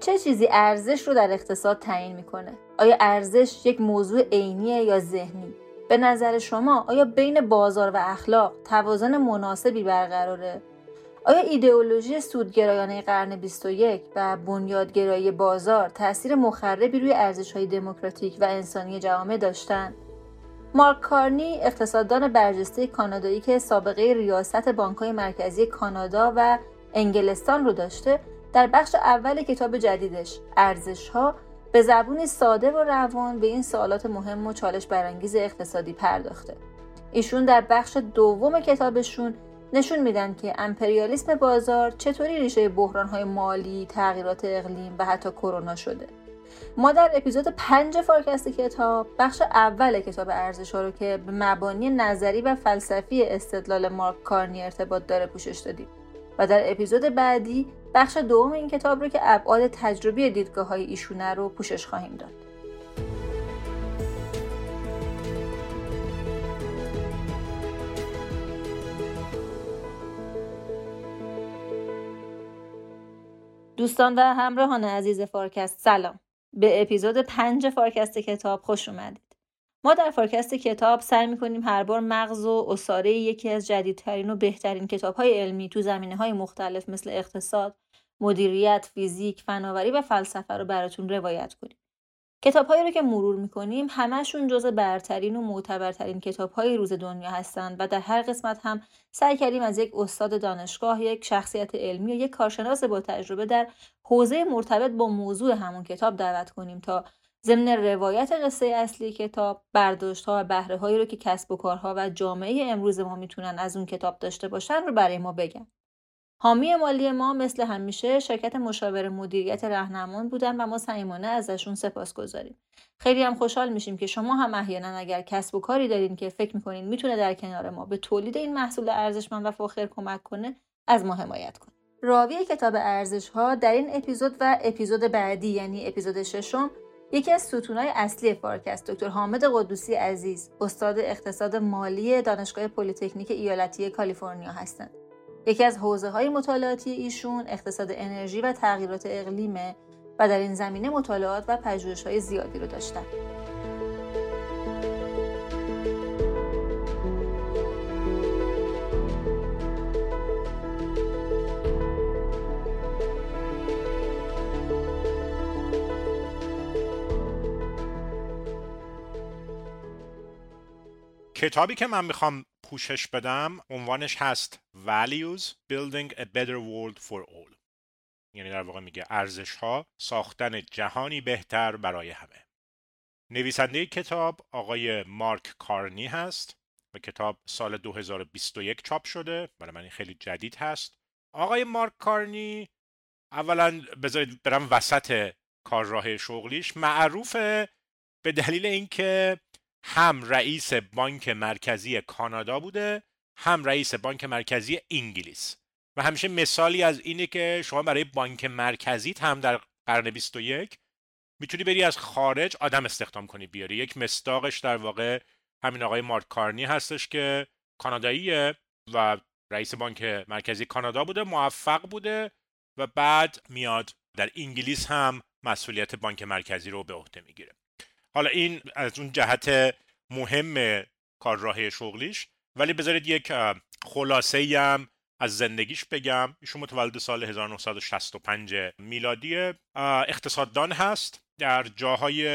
چه چیزی ارزش رو در اقتصاد تعیین می‌کنه؟ آیا ارزش یک موضوع عینیه یا ذهنی؟ به نظر شما آیا بین بازار و اخلاق توازن مناسبی برقراره؟ آیا ایدئولوژی سودگرایانه قرن 21 و بنیادگرایی بازار تاثیر مخربی روی ارزش‌های دموکراتیک و انسانی جوامع داشتند مارک کارنی اقتصاددان برجسته کانادایی که سابقه ریاست بانکهای مرکزی کانادا و انگلستان رو داشته در بخش اول کتاب جدیدش ارزشها به زبونی ساده و روان به این سوالات مهم و چالش برانگیز اقتصادی پرداخته ایشون در بخش دوم کتابشون نشون میدن که امپریالیسم بازار چطوری ریشه بحرانهای مالی، تغییرات اقلیم و حتی کرونا شده. ما در اپیزود پنج فارکست کتاب بخش اول کتاب ارزش ها رو که به مبانی نظری و فلسفی استدلال مارک کارنی ارتباط داره پوشش دادیم و در اپیزود بعدی بخش دوم این کتاب رو که ابعاد تجربی دیدگاه های ایشونه رو پوشش خواهیم داد. دوستان و همراهان عزیز Farcast سلام به اپیزود پنج Farcast کتاب خوش اومدید ما در Farcast کتاب سعی می‌کنیم هر بار مغز و عصاره یکی از جدیدترین و بهترین کتاب های علمی تو زمینه های مختلف مثل اقتصاد، مدیریت، فیزیک، فناوری و فلسفه رو براتون روایت کنیم. کتابهایی رو که مرور می‌کنیم همشون جز برترین و معتبرترین کتابهای روز دنیا هستند و در هر قسمت هم سعی کردیم از یک استاد دانشگاه یک شخصیت علمی و یک کارشناس با تجربه در حوزه مرتبط با موضوع همون کتاب دعوت کنیم تا ضمن روایت قصه اصلی کتاب برداشت ها و بهره هایی رو که کسب و کارها و جامعه امروز ما می‌تونن از اون کتاب داشته باشن رو برای ما بگن حامی مالی ما مثل همیشه شرکت مشاور مدیریت رهنمان بودن و ما صمیمانه ازشون سپاس گذاریم. خیلی هم خوشحال میشیم که شما هم احیانا اگر کسب و کاری دارین که فکر می‌کنین می‌تونه در کنار ما به تولید این محصول ارزشمند و فاخر کمک کنه از ما حمایت کنید. راوی کتاب ارزش ها در این اپیزود و اپیزود بعدی یعنی اپیزود ششم یکی از ستونهای اصلی فارکست دکتر حامد قدوسی عزیز استاد اقتصاد مالی دانشگاه پلیتکنیک ایالتی کالیفرنیا هستند یکی از حوزه های مطالعاتی ایشون اقتصاد انرژی و تغییرات اقلیمه و در این زمینه مطالعات و پژوهش های زیادی رو داشتن. کتابی که من می‌خوام پوشش بدم عنوانش هست Values Building a Better World for All. یعنی در واقع میگه ارزش ها ساختن جهانی بهتر برای همه. نویسنده کتاب آقای مارک کارنی هست و کتاب سال 2021 چاپ شده. برای من خیلی جدید هست. آقای مارک کارنی اولا بذارید برم وسط کارراه شغلیش. معروفه به دلیل اینکه هم رئیس بانک مرکزی کانادا بوده هم رئیس بانک مرکزی انگلیس. و همیشه مثالی از اینه که شما برای بانک مرکزیت هم در قرن 21 می‌تونی بری از خارج آدم استخدام کنی بیاری. یک مستاقش در واقع همین آقای مارک کارنی هستش که کاناداییه و رئیس بانک مرکزی کانادا بوده موفق بوده و بعد میاد در انگلیس هم مسئولیت بانک مرکزی رو به عهده می‌گیره. حالا این از اون جهت مهم کارراه شغلیش ولی بذارید یک خلاصه هم از زندگیش بگم. ایشون متولد سال 1965 میلادی. اقتصاددان هست. در جاهای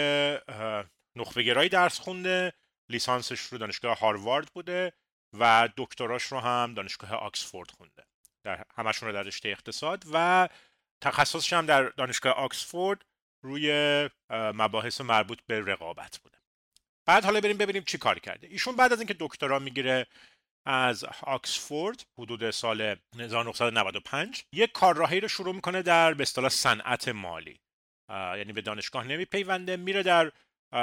نخبگرایی درس خونده لیسانسش رو دانشگاه هاروارد بوده و دکتراش رو هم دانشگاه آکسفورد خونده. در همشون رو در رشته اقتصاد و تخصصش هم در دانشگاه آکسفورد. روی مباحث مربوط به رقابت بوده. بعد حالا بریم ببینیم چی کار کرده. ایشون بعد از اینکه دکترا می‌گیره از آکسفورد حدود سال 1995 یک کارراهی رو شروع می‌کنه در به اصطلاح صنعت مالی. یعنی به دانشگاه نمیپیونده میره در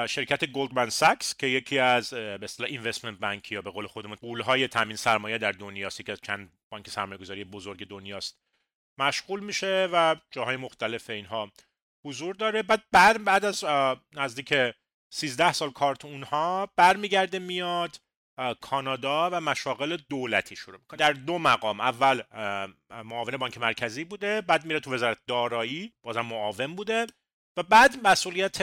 شرکت گلدمن ساکس که یکی از به اصطلاح اینوستمنت بانک یا به قول خودمون پولهای تامین سرمایه در دنیاست که چند بانک سرمایه‌گذاری بزرگ دنیاست. مشغول میشه و جاهای مختلف اینها حضور داره. بعد بعد بعد از نزدیک 13 سال کار تو اونها برمیگرده میاد کانادا و مشاغل دولتی شروع می‌کنه. در دو مقام. اول معاون بانک مرکزی بوده بعد میره تو وزارت دارایی. بازم معاون بوده. و بعد مسئولیت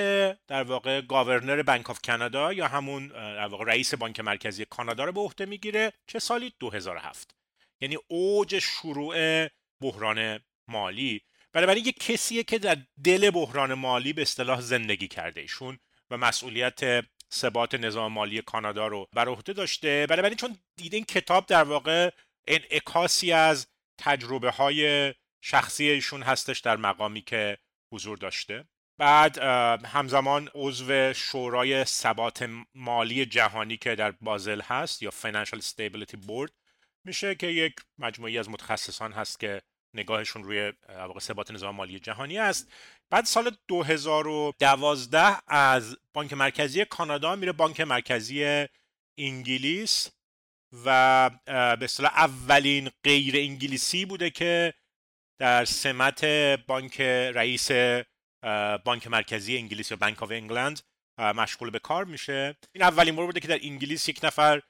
در واقع گاورنر بانک آف کانادا یا همون در واقع رئیس بانک مرکزی کانادا رو به عهده می‌گیره چه سالی 2007 یعنی اوج شروع بحران مالی بنابراین یک کسیه که در دل بحران مالی به اصطلاح زندگی کرده ایشون و مسئولیت ثبات نظام مالی کانادا رو بر عهده داشته. بنابراین چون دیده این کتاب در واقع انعکاسی از تجربه های شخصی ایشون هستش در مقامی که حضور داشته. بعد همزمان عضو شورای ثبات مالی جهانی که در بازل هست یا Financial Stability Board میشه که یک مجموعی از متخصصان هست که نگاهشون روی واقع ثبات نظام مالی جهانی است. بعد سال 2012 از بانک مرکزی کانادا میره بانک مرکزی انگلیس و به اصطلاح اولین غیر انگلیسی بوده که در سمت بانک رئیس بانک مرکزی انگلیس یا بانک آف انگلند مشغول به کار میشه. این اولین بار بوده که در انگلیس یک نفر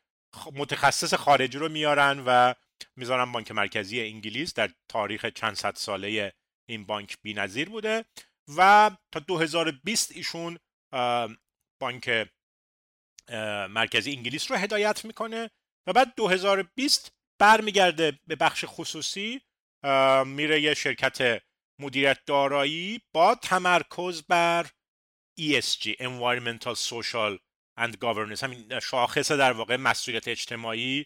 متخصص خارجی رو میارن و می‌ذارن بانک مرکزی انگلیس در تاریخ چند صد ساله این بانک بی‌نظیر بوده و تا 2020 ایشون بانک مرکزی انگلیس رو هدایت می‌کنه و بعد 2020 برمیگرده به بخش خصوصی میره یه شرکت مدیریت دارایی با تمرکز بر ESG Environmental Social and Governance همین شاخص در واقع مسئولیت اجتماعی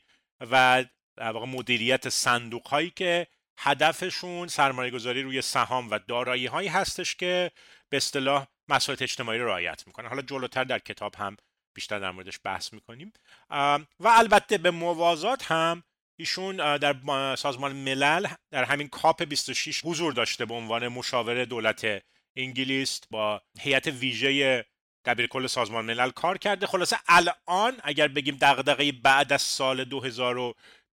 و در واقع مدیریت صندوق هایی که هدفشون سرمایه گذاری روی سهام و دارایی هایی هستش که به اصطلاح مسائل اجتماعی رو رعایت می‌کنن. حالا جلوتر در کتاب هم بیشتر در موردش بحث می‌کنیم. و البته به موازات هم ایشون در سازمان ملل در همین کاپ 26 حضور داشته به عنوان مشاور دولت انگلیس با هیئت ویژه دبیرکل سازمان ملل کار کرده. خلاصه الان اگر بگیم دغدغه بعد از سال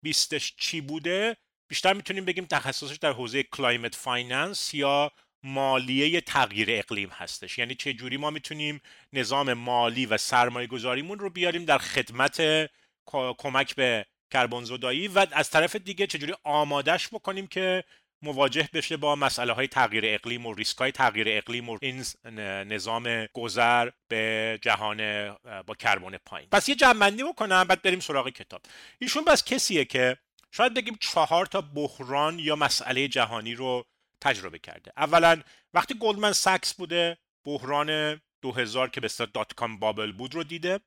2020 چی بوده؟ بیشتر می‌تونیم بگیم تخصصش در حوزه climate finance یا مالیه تغییر اقلیم هستش. یعنی چه جوری ما می‌تونیم نظام مالی و سرمایه گذاریمون رو بیاریم در خدمت کمک به کربن زدایی و از طرف دیگه چجوری آمادش بکنیم که مواجه بشه با مسئله های تغییر اقلیم و ریسک های تغییر اقلیم و این نظام گذر به جهان با کربن پایین. پس یه جمعندی بکنم بعد بریم سراغ کتاب. ایشون بس کسیه که شاید بگیم چهار تا بحران یا مسئله جهانی رو تجربه کرده. اولا وقتی گلدمن ساکس بوده بحران 2000 که به dot-com bubble بود رو دیده.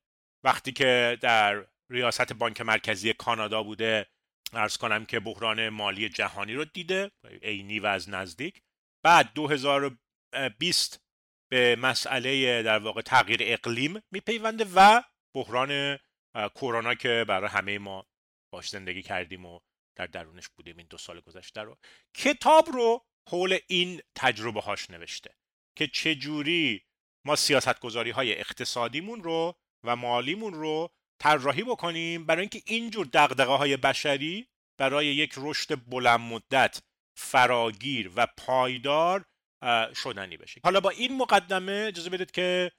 وقتی که در ریاست بانک مرکزی کانادا بوده ارز کنم که بحران مالی جهانی رو دیده عینی و از نزدیک. بعد 2020 به مسئله در واقع تغییر اقلیم میپیونده و بحران کرونا که برای همه ما باش زندگی کردیم و در درونش بودیم این دو سال گذشته رو کتاب رو حول این تجربه هاش نوشته که چجوری ما سیاست گذاری های اقتصادیمون رو و مالیمون رو طراحی بکنیم برای اینکه اینجور دقدقه های بشری برای یک رشد بلند مدت فراگیر و پایدار شدنی بشه. حالا با این مقدمه اجازه بدید که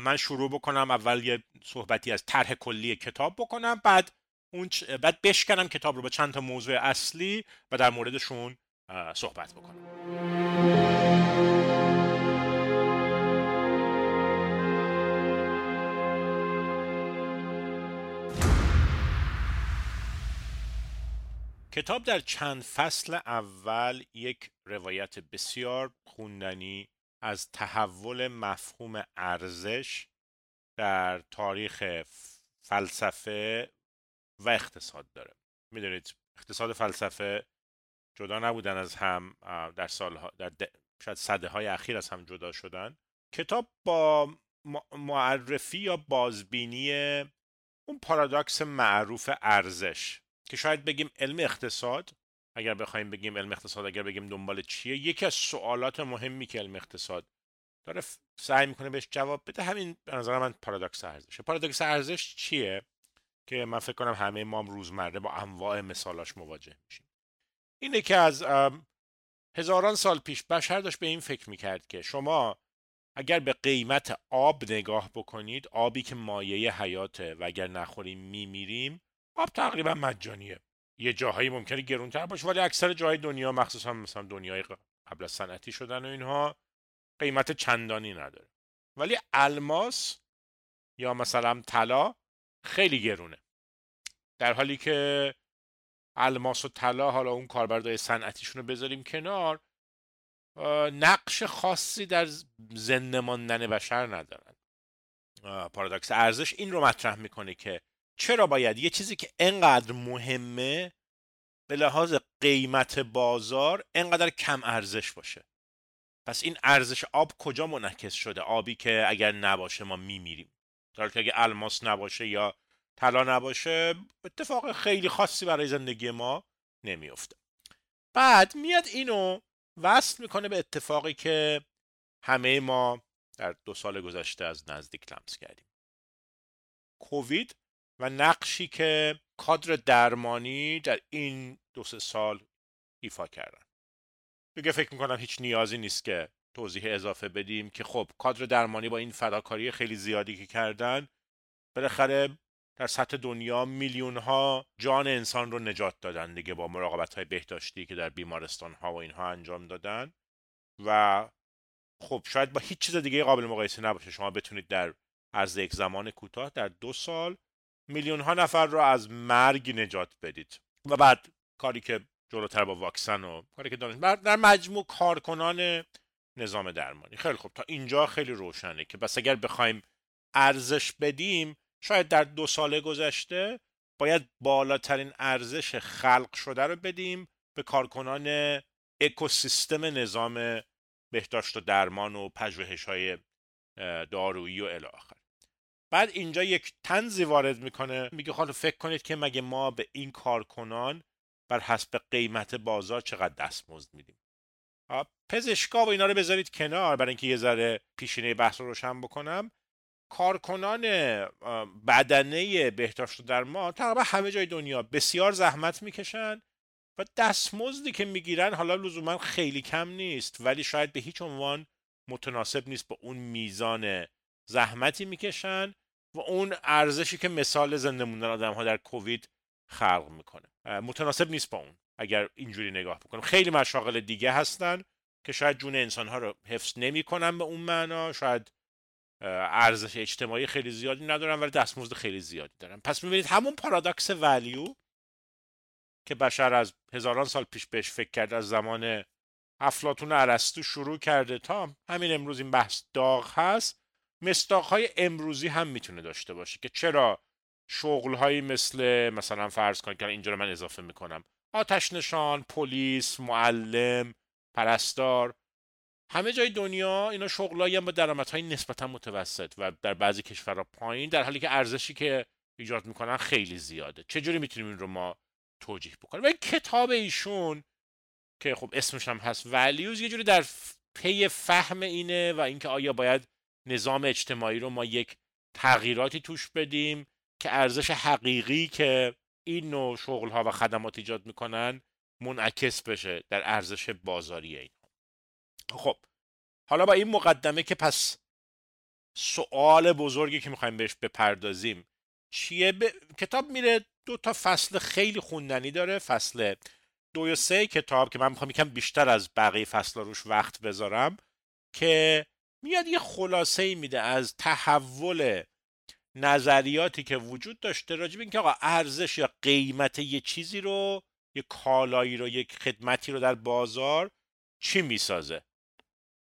من شروع بکنم. اول یه صحبتی از طرح کلی کتاب بکنم بعد اون بعد بشکنم کتاب رو به چند تا موضوع اصلی و در موردشون صحبت بکنم. کتاب در چند فصل اول یک روایت بسیار خوندنی از تحول مفهوم ارزش در تاریخ فلسفه و اقتصاد داره. می‌دونید اقتصاد فلسفه جدا نبودن از هم در سالها در شاید صده های اخیر از هم جدا شدن. کتاب با معرفی یا بازبینی اون پارادوکس معروف ارزش که شاید بگیم علم اقتصاد اگر بخوایم بگیم علم اقتصاد اگر بگیم دنبال چیه یکی از سوالات مهمی که علم اقتصاد داره سعی می‌کنه بهش جواب بده همین به نظر من پارادوکس ارزشه. پارادوکس ارزش چیه؟ که من فکر کنم همه ما روزمره با انواع مثالاش مواجه میشیم. اینه که از هزاران سال پیش بشر داشت به این فکر می‌کرد که شما اگر به قیمت آب نگاه بکنید آبی که مایه حیاته و اگر نخوریم میمیریم آب تقریبا مجانیه. یه جاهایی ممکنه گرونتر باشه ولی اکثر جاهای دنیا مخصوصا مثلا دنیای قبل از صنعتی شدن و اینها قیمت چندانی نداره. ولی الماس یا مثلا طلا خیلی گرونه. در حالی که الماس و طلا حالا اون کاربردهای صنعتیشون رو بذاریم کنار نقش خاصی در زنده ماندن بشر ندارن. پارادوکس ارزش این رو مطرح می‌کنه که چرا باید؟ یه چیزی که انقدر مهمه به لحاظ قیمت بازار انقدر کم ارزش باشه. پس این ارزش آب کجا منعکس شده؟ آبی که اگر نباشه ما میمیریم. در که اگه الماس نباشه یا طلا نباشه اتفاق خیلی خاصی برای زندگی ما نمیافته. بعد میاد اینو وصل می‌کنه به اتفاقی که همه ما در دو سال گذشته از نزدیک لمس کردیم. کووید و نقشی که کادر درمانی در این دو سه سال ایفا کردن. دیگه فکر می‌کنم هیچ نیازی نیست که توضیح اضافه بدیم که خب کادر درمانی با این فداکاری خیلی زیادی که کردن بالاخره در سطح دنیا میلیون ها جان انسان رو نجات دادن دیگه با مراقبت های بهداشتی که در بیمارستان ها و اینها انجام دادن. و خب شاید با هیچ چیز دیگه قابل مقایسه نباشه. شما بتونید در عرض یک زمان کوتاه در دو سال میلیون ها نفر رو از مرگ نجات بدید. و بعد کاری که جلوتر با واکسن و کاری که دانش در مجموع کارکنان نظام درمانی. خیلی خوب. تا اینجا خیلی روشنه که بس اگر بخوایم ارزش بدیم شاید در دو سال گذشته باید بالاترین ارزش خلق شده رو بدیم به کارکنان اکوسیستم نظام بهداشت و درمان و پژوهش های دارویی و الی آخر. بعد اینجا یک تنزی وارد می‌کنه. میگه حالا فکر کنید که مگه ما به این کارکنان بر حسب قیمت بازار چقدر دستمزد میدیم. پزشکا و اینا رو بذارید کنار برای اینکه یه ذره پیشینه بحث رو روشن بکنم. کارکنان بدنه بهداشت در ما تقریبا همه جای دنیا بسیار زحمت می‌کشن و دستمزدی که می‌گیرن حالا لزوما خیلی کم نیست ولی شاید به هیچ عنوان متناسب نیست با اون میزان زحمتی می‌کشن و اون ارزشی که مثال زنده موندن آدم ها در کووید خلق می‌کنه. متناسب نیست با اون اگر اینجوری نگاه بکنم خیلی مشاغل دیگه هستن که شاید جون انسان ها رو حفظ نمی‌کنن به اون معنا شاید ارزش اجتماعی خیلی زیادی ندارن ولی دستمزد خیلی زیادی دارن. پس می‌بینید همون پارادوکس ولیو که بشر از هزاران سال پیش بهش فکر کرده از زمان افلاتون ارسطو شروع کرده. تا همین امروز این بحث داغ هست. مستاقهای امروزی هم می‌تونه داشته باشه که چرا شغلهایی مثل مثلا فرض کنید که اینجا رو من اضافه می‌کنم. آتش نشان، پلیس، معلم، پرستار همه جای دنیا اینا شغلایی هم با درآمدهای نسبتا متوسط و در بعضی کشورها پایین در حالی که ارزشی که ایجاد می‌کنن خیلی زیاده. چجوری می‌تونیم این رو ما توجیه بکنیم؟ و کتاب ایشون که خب اسمش هم هست ولیوز یه جوری در پی فهم اینه و اینکه آیا باید نظام اجتماعی رو ما یک تغییراتی توش بدیم که ارزش حقیقی که این نوع شغل ها و خدمات ایجاد می‌کنن منعکس بشه در ارزش بازاری این خب حالا با این مقدمه که پس سوال بزرگی که می‌خوایم بهش بپردازیم چیه؟ ب... کتاب میره دو تا فصل خیلی خوندنی داره فصل دو یا سه کتاب که من می‌خوام یکم بیشتر از بقیه فصل روش وقت بذارم که میاد یه خلاصه ای میده از تحول نظریاتی که وجود داشته راجع به اینکه آقا ارزش یا قیمت یه چیزی رو یه کالایی رو یک خدمتی رو در بازار چی می‌سازه؟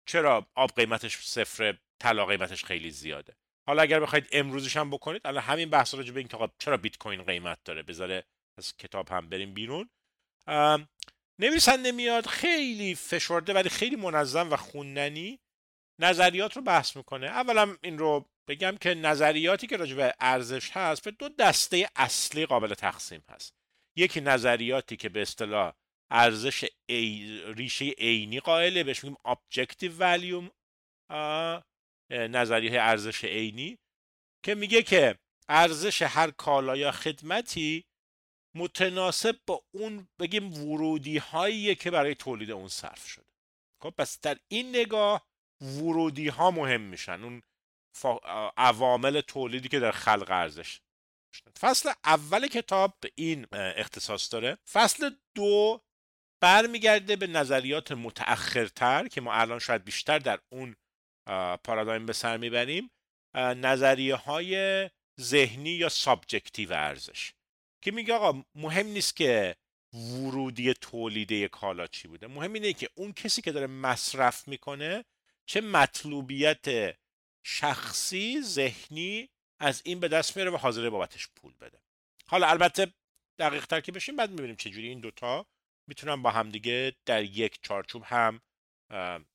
چرا آب قیمتش صفر طلا قیمتش خیلی زیاده؟ حالا اگر بخواید امروزش هم بکنید الان همین بحث راجع به اینکه چرا بیت کوین قیمت داره؟ بذاره از کتاب هم بریم بیرون. نویسنده میاد خیلی فشرده ولی خیلی منظم و خوندنی. نظریات رو بحث می‌کنه. اولا این رو بگم که نظریاتی که راجع به ارزش هست به دو دسته اصلی قابل تقسیم هست. یکی نظریاتی که به اصطلاح ارزش ای... ریشه عینی قائله بهش میگیم objective value نظریه ارزش عینی که میگه که ارزش هر کالا یا خدمتی متناسب با اون بگیم ورودی هایی که برای تولید اون صرف شده. خب پس در این نگاه ورودی ها مهم میشن. اون عوامل تولیدی که در خلق ارزش فصل اول کتاب به این اختصاص داره. فصل دو برمیگرده به نظریات متأخرتر که ما الان شاید بیشتر در اون پارادایم به سر می‌بریم. نظریه های ذهنی یا subjective ارزش. که میگه آقا مهم نیست که ورودی تولیده کالا چی بوده. مهم اینه که اون کسی که داره مصرف می‌کنه چه مطلوبیت شخصی ذهنی از این به دست میاره و حاضره بابتش پول بده. حالا البته دقیق تر که بشیم بعد می‌بینیم چجوری این دوتا می‌تونن با همدیگه در یک چارچوب هم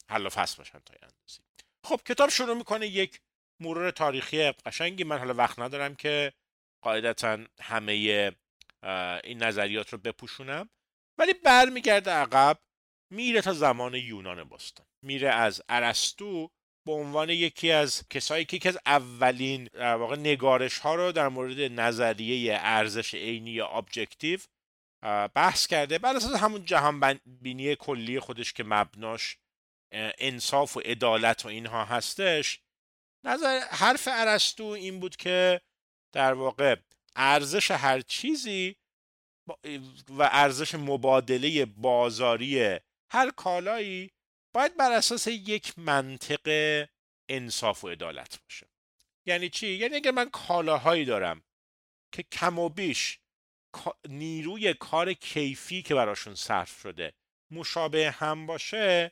حل و فصل باشن تا اندازی خب کتاب شروع می‌کنه یک مرور تاریخی قشنگی. من حالا وقت ندارم که قاعدتا همه این نظریات رو بپوشونم. ولی برمیگرده عقب میره تا زمان یونان باستان میره از ارسطو به عنوان یکی از کسایی که یکی از اولین واقع نگارش ها رو در مورد نظریه ارزش عینی یا ابجکتیو بحث کرده. بر اساس همون جهان بینی کلی خودش که مبناش انصاف و عدالت و اینها هستش نظر حرف ارسطو این بود که در واقع ارزش هر چیزی و ارزش مبادله بازاری هر کالایی باید بر اساس یک منطق انصاف و عدالت باشه. یعنی چی؟ یعنی اگر من کالاهایی دارم که کم و بیش نیروی کار کیفی که براشون صرف شده مشابه هم باشه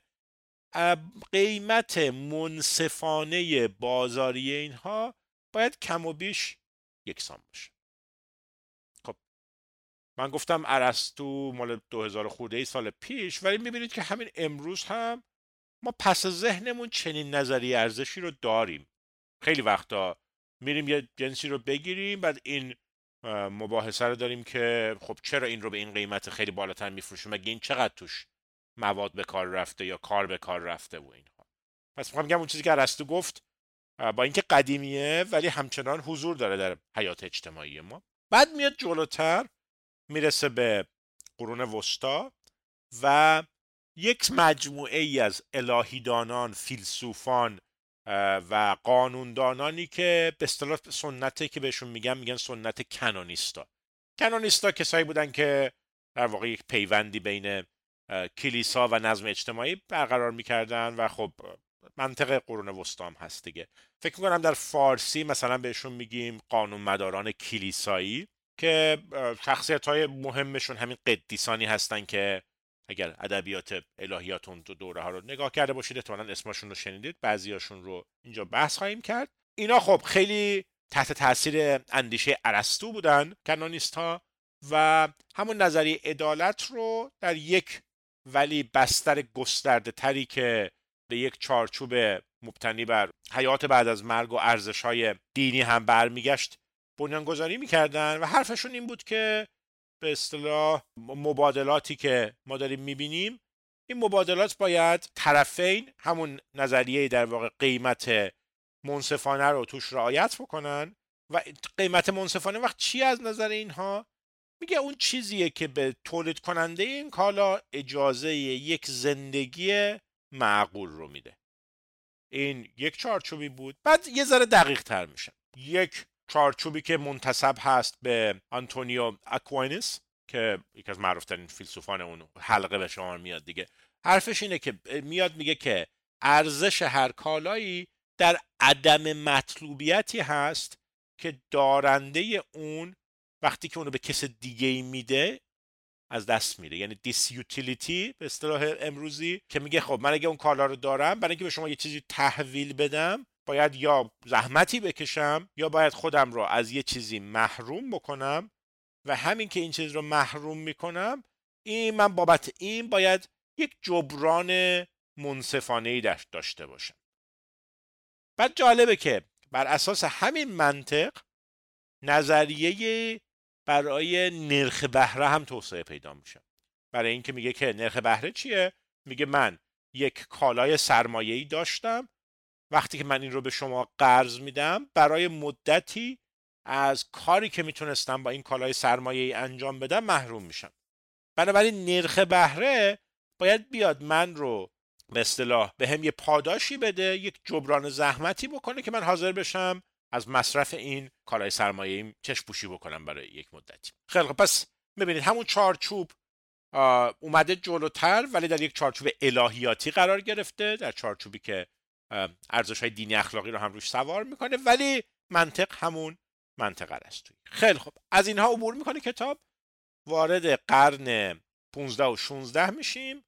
قیمت منصفانه بازاری اینها باید کم و بیش یکسان باشه. من گفتم ارسطو مال 2000 خورده ای سال پیش ولی می‌بینید که همین امروز هم ما پس ذهنمون چنین نظری ارزشی رو داریم. خیلی وقتا میریم یه جنسی رو بگیریم بعد این مباحثه رو داریم که خب چرا این رو به این قیمت خیلی بالاتر میفروشیم؟ مگه این چقدر توش مواد به کار رفته یا کار به کار رفته و اینها؟ پس می‌خوام بگم اون چیزی که ارسطو گفت با اینکه قدیمیه ولی همچنان حضور داره در حیات اجتماعی ما. بعد میاد جلوتر می‌رسه به قرون وسطا و یک مجموعه ای از الهیدانان فیلسوفان و قانوندانانی که به اصطلاح سنته که بهشون میگن میگن سنت کنونیستا. کنونیستا کسایی بودن که در واقع یک پیوندی بین کلیسا و نظم اجتماعی برقرار می‌کردن و خب منطقه قرون وسطا هست دیگه. فکر می‌کنم در فارسی مثلا بهشون میگیم قانون مداران کلیسایی. که شخصیت های مهمشون همین قدیسانی هستن که اگر ادبیات الهیات اون دو دوره ها رو نگاه کرده باشید احتمالا اسمشون رو شنیدید. بعضیاشون رو اینجا بحث خواهیم کرد. اینا خب خیلی تحت تاثیر اندیشه ارسطو بودن کنونیست ها و همون نظریه عدالت رو در یک ولی بستر گسترده تری که به یک چارچوب مبتنی بر حیات بعد از مرگ و ارزش های دینی هم برمیگشت بنیانگذاری می‌کردن و حرفشون این بود که به اصطلاح مبادلاتی که ما داریم می‌بینیم این مبادلات باید طرفین همون نظریه در واقع قیمت منصفانه رو توش رعایت بکنن. و قیمت منصفانه وقت چی از نظر اینها؟ میگه اون چیزیه که به تولید کننده این کالا اجازه یک زندگی معقول رو میده. این یک چارچوبی بود. بعد یه ذره دقیق تر میشه. یک چارچوبی که منتسب هست به آنتونیو اکواینس که یکی از معروفترین فیلسوفان اون حلقه به شما میاد دیگه. حرفش اینه که میاد میگه که ارزش هر کالایی در عدم مطلوبیتی هست که دارنده اون وقتی که اونو به کس دیگه ای میده از دست میره. یعنی disutility به اصطلاح امروزی که میگه خب من اگه اون کالا رو دارم برای اینکه به شما یه چیزی تحویل بدم باید یا زحمتی بکشم یا باید خودم رو از یه چیزی محروم بکنم و همین که این چیز رو محروم می‌کنم این من بابت این باید یک جبران منصفانه ای داشته باشم. بعد جالبه که بر اساس همین منطق نظریه برای نرخ بهره هم توسعه پیدا میشه. برای اینکه میگه که نرخ بهره چیه؟ میگه من یک کالای سرمایه‌ای داشتم وقتی که من این رو به شما قرض میدم برای مدتی از کاری که می‌تونستم با این کالای سرمایه انجام بدم محروم میشم. بنابراین نرخ بهره باید بیاد من رو به اصطلاح به هم یه پاداشی بده یک جبران زحمتی بکنه که من حاضر بشم از مصرف این کالای سرمایه ایم چشم پوشی بکنم برای یک مدتی. خیلی خب پس ببینید همون چارچوب اومده جلوتر ولی در یک چارچوب الهیاتی قرار گرفته در چارچوبی که ارزش های دینی اخلاقی رو هم روش سوار می‌کنه ولی منطق همون منطقه است خیلی خب از اینها عبور می‌کنه کتاب. وارد قرن 15 و 16 میشیم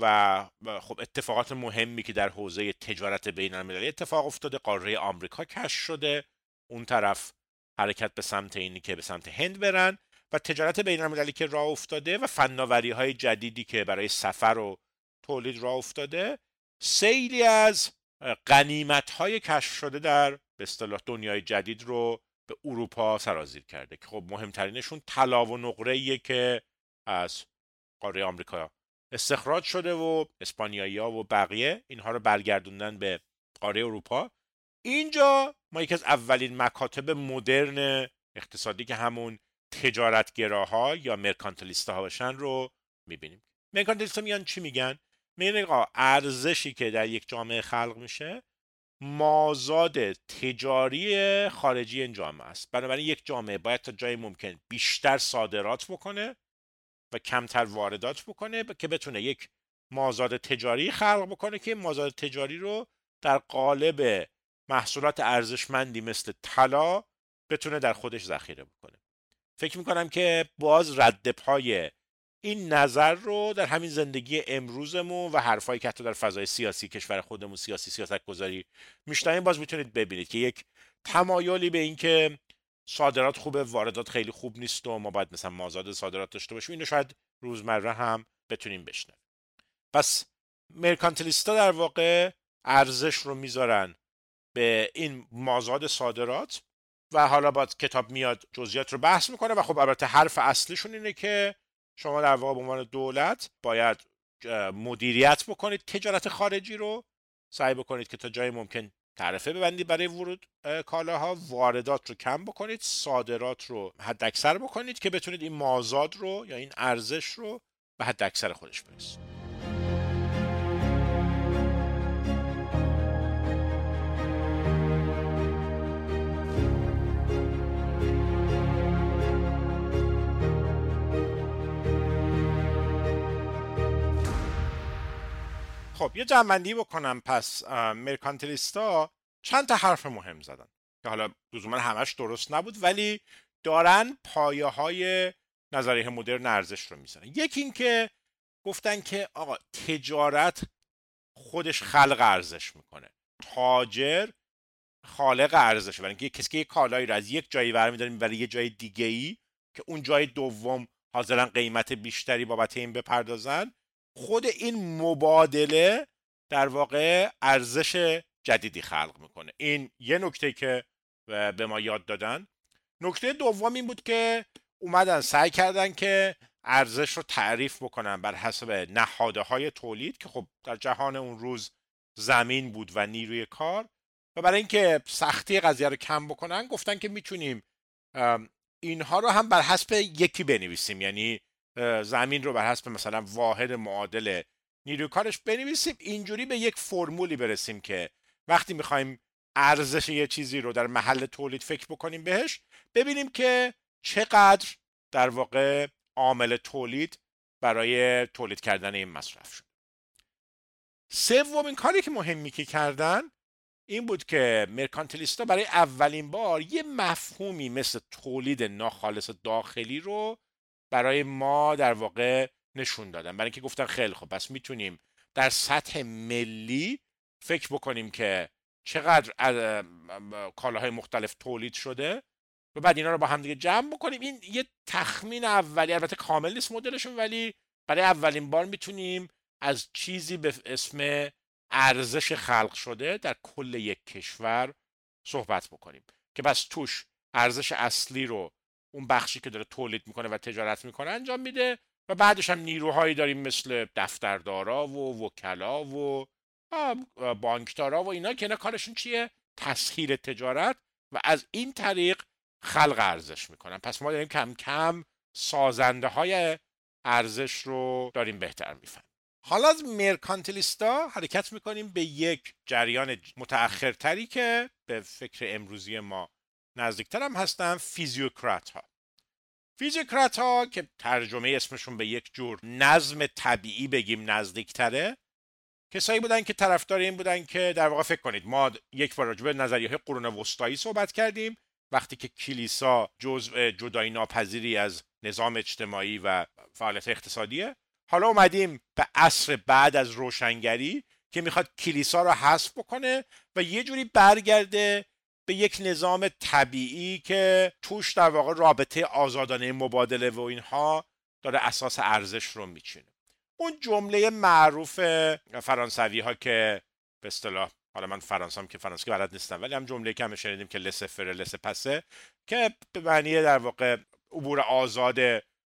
و خب اتفاقات مهمی که در حوزه تجارت بین المللی اتفاق افتاده. قاره آمریکا کش شده. اون طرف حرکت به سمت اینی که به سمت هند برن و تجارت بین المللی که راه افتاده و فناوری های جدیدی که برای سفر و تولید راه افتاده. سیلی از قنیمت های کشف شده در به اصطلاح دنیای جدید رو به اروپا سرازیر کرده که خب مهمترینشون طلا و نقره که از قاره آمریکا استخراج شده و اسپانیایی ها و بقیه اینها رو برگردوندن به قاره اروپا اینجا ما یکی از اولین مکاتب مدرن اقتصادی که همون تجارتگراها یا مرکانتلیست ها باشن رو می‌بینیم مرکانتلیست ها میان چی میگن؟ میگن ارزشی که در یک جامعه خلق میشه مازاد تجاری خارجی این جامعه است. بنابراین یک جامعه باید تا جای ممکن بیشتر صادرات بکنه و کمتر واردات بکنه که بتونه یک مازاد تجاری خلق بکنه که مازاد تجاری رو در قالب محصولات ارزشمندی مثل طلا بتونه در خودش ذخیره بکنه. فکر می‌کنم که باز رد پای این نظر رو در همین زندگی امروزمون و حرفایی که حتی در فضای سیاسی کشور خودمون سیاسی سیاست گذاری میشنویم باز می‌تونید ببینید که یک تمایلی به اینکه صادرات خوبه واردات خیلی خوب نیست و ما باید مثلا مازاد صادرات داشته باشیم. اینو شاید روزمره هم بتونیم بشنویم. پس مرکانتلیستا در واقع ارزش رو می‌ذارن به این مازاد صادرات و حالا با کتاب میاد جزئیات رو بحث می‌کنه و خب البته حرف اصلیشون اینه که شما در واقع به عنوان دولت باید مدیریت بکنید تجارت خارجی رو. سعی بکنید که تا جای ممکن تعرفه ببندید برای ورود کالاها. واردات رو کم بکنید صادرات رو حد اکثر بکنید که بتونید این مازاد رو یا این ارزش رو به حد اکثر خودش برسید خب یه جنبندی بکنم. پس مرکانتلیستا چند تا حرف مهم زدن که حالا لزوما همش درست نبود ولی دارن پایه های نظریه مدرن ارزش رو می‌زنن. یکی این که گفتن که آقا تجارت خودش خلق ارزش می‌کنه. تاجر خالق ارزش برای اینکه کسی که یک کالایی رو از یک جایی برمیداره برای یه جای دیگه ای که اون جای دوم حاضرن قیمت بیشتری بابت این بپردازن خود این مبادله در واقع ارزش جدیدی خلق می‌کنه. این یه نکته که به ما یاد دادن. نکته دوم این بود که اومدن سعی کردن که ارزش رو تعریف بکنن بر حسب نهاده های تولید که خب در جهان اون روز زمین بود و نیروی کار و برای اینکه سختی قضیه رو کم بکنن گفتن که می‌تونیم اینها رو هم بر حسب یکی بنویسیم. یعنی زمین رو بر حسب مثلا واحد معادل نیروی کارش بنویسیم اینجوری به یک فرمولی برسیم که وقتی می‌خوایم ارزش یه چیزی رو در محل تولید فکر بکنیم بهش ببینیم که چقدر در واقع عامل تولید برای تولید کردن این مصرف شد. سومین کاری که مهمی که کردن این بود که مرکانتلیستا برای اولین بار یه مفهومی مثل تولید ناخالص داخلی رو برای ما در واقع نشون دادن. برای اینکه گفتن خیلی خوب پس می‌تونیم در سطح ملی فکر بکنیم که چقدر کالاهای مختلف تولید شده و بعد اینا رو با هم دیگه جمع بکنیم. این یه تخمین اولی البته کامل نیست مدلشون ولی برای اولین بار می‌تونیم از چیزی به اسم ارزش خلق شده در کل یک کشور صحبت بکنیم. که بس توش ارزش اصلی رو اون بخشی که داره تولید می‌کنه و تجارت می‌کنه انجام میده و بعدش هم نیروهایی داریم مثل دفتردارا و وکلا و بانکدارا و اینا که اینا کارشون چیه؟ تسهیل تجارت و از این طریق خلق ارزش می‌کنن. پس ما داریم کم کم سازنده های ارزش رو داریم بهتر می‌فهمیم. حالا از مرکانتلیستا حرکت می‌کنیم به یک جریان متأخرتری که به فکر امروزی ما نزدیکتر هم هستن فیزیوکرات ها فیزیوکرات ها که ترجمه اسمشون به یک جور نظم طبیعی بگیم نزدیکتره کسایی بودن که طرفدار این بودن که در واقع فکر کنید ما یک بار راجع به نظریه های قرون وسطایی صحبت کردیم وقتی که کلیسا جزء جدایی ناپذیری از نظام اجتماعی و فعالیت اقتصادیه حالا اومدیم به عصر بعد از روشنگری که می‌خواد کلیسا رو حذف بکنه و یه جوری برگرده به یک نظام طبیعی که توش در واقع رابطه آزادانه مبادله و اینها داره اساس ارزش رو میچینه. اون جمله معروف فرانسوی ها که به اصطلاح حالا من فرانسام که فرانسوی بلد نیستم ولی هم جمله که همه شنیدیم که لسه فره لسه پسه که به معنی در واقع عبور آزاد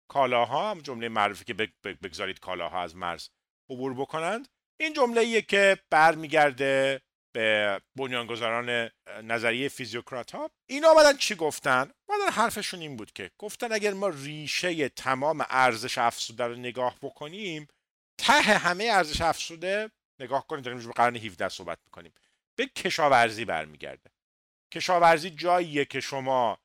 کالاها هم جمله معروفی که بگذارید کالاها از مرز عبور بکنند. این جمله که برمیگرده به بنیانگذاران نظریه فیزیوکرات ها اینا آمدن چی گفتن؟ آمدن حرفشون این بود که گفتن اگر ما ریشه تمام ارزش افسوده رو نگاه بکنیم ته همه ارزش افسوده نگاه کنید داریم به قرن 17 صحبت می‌کنیم. به کشاورزی برمیگرده. کشاورزی جاییه که شما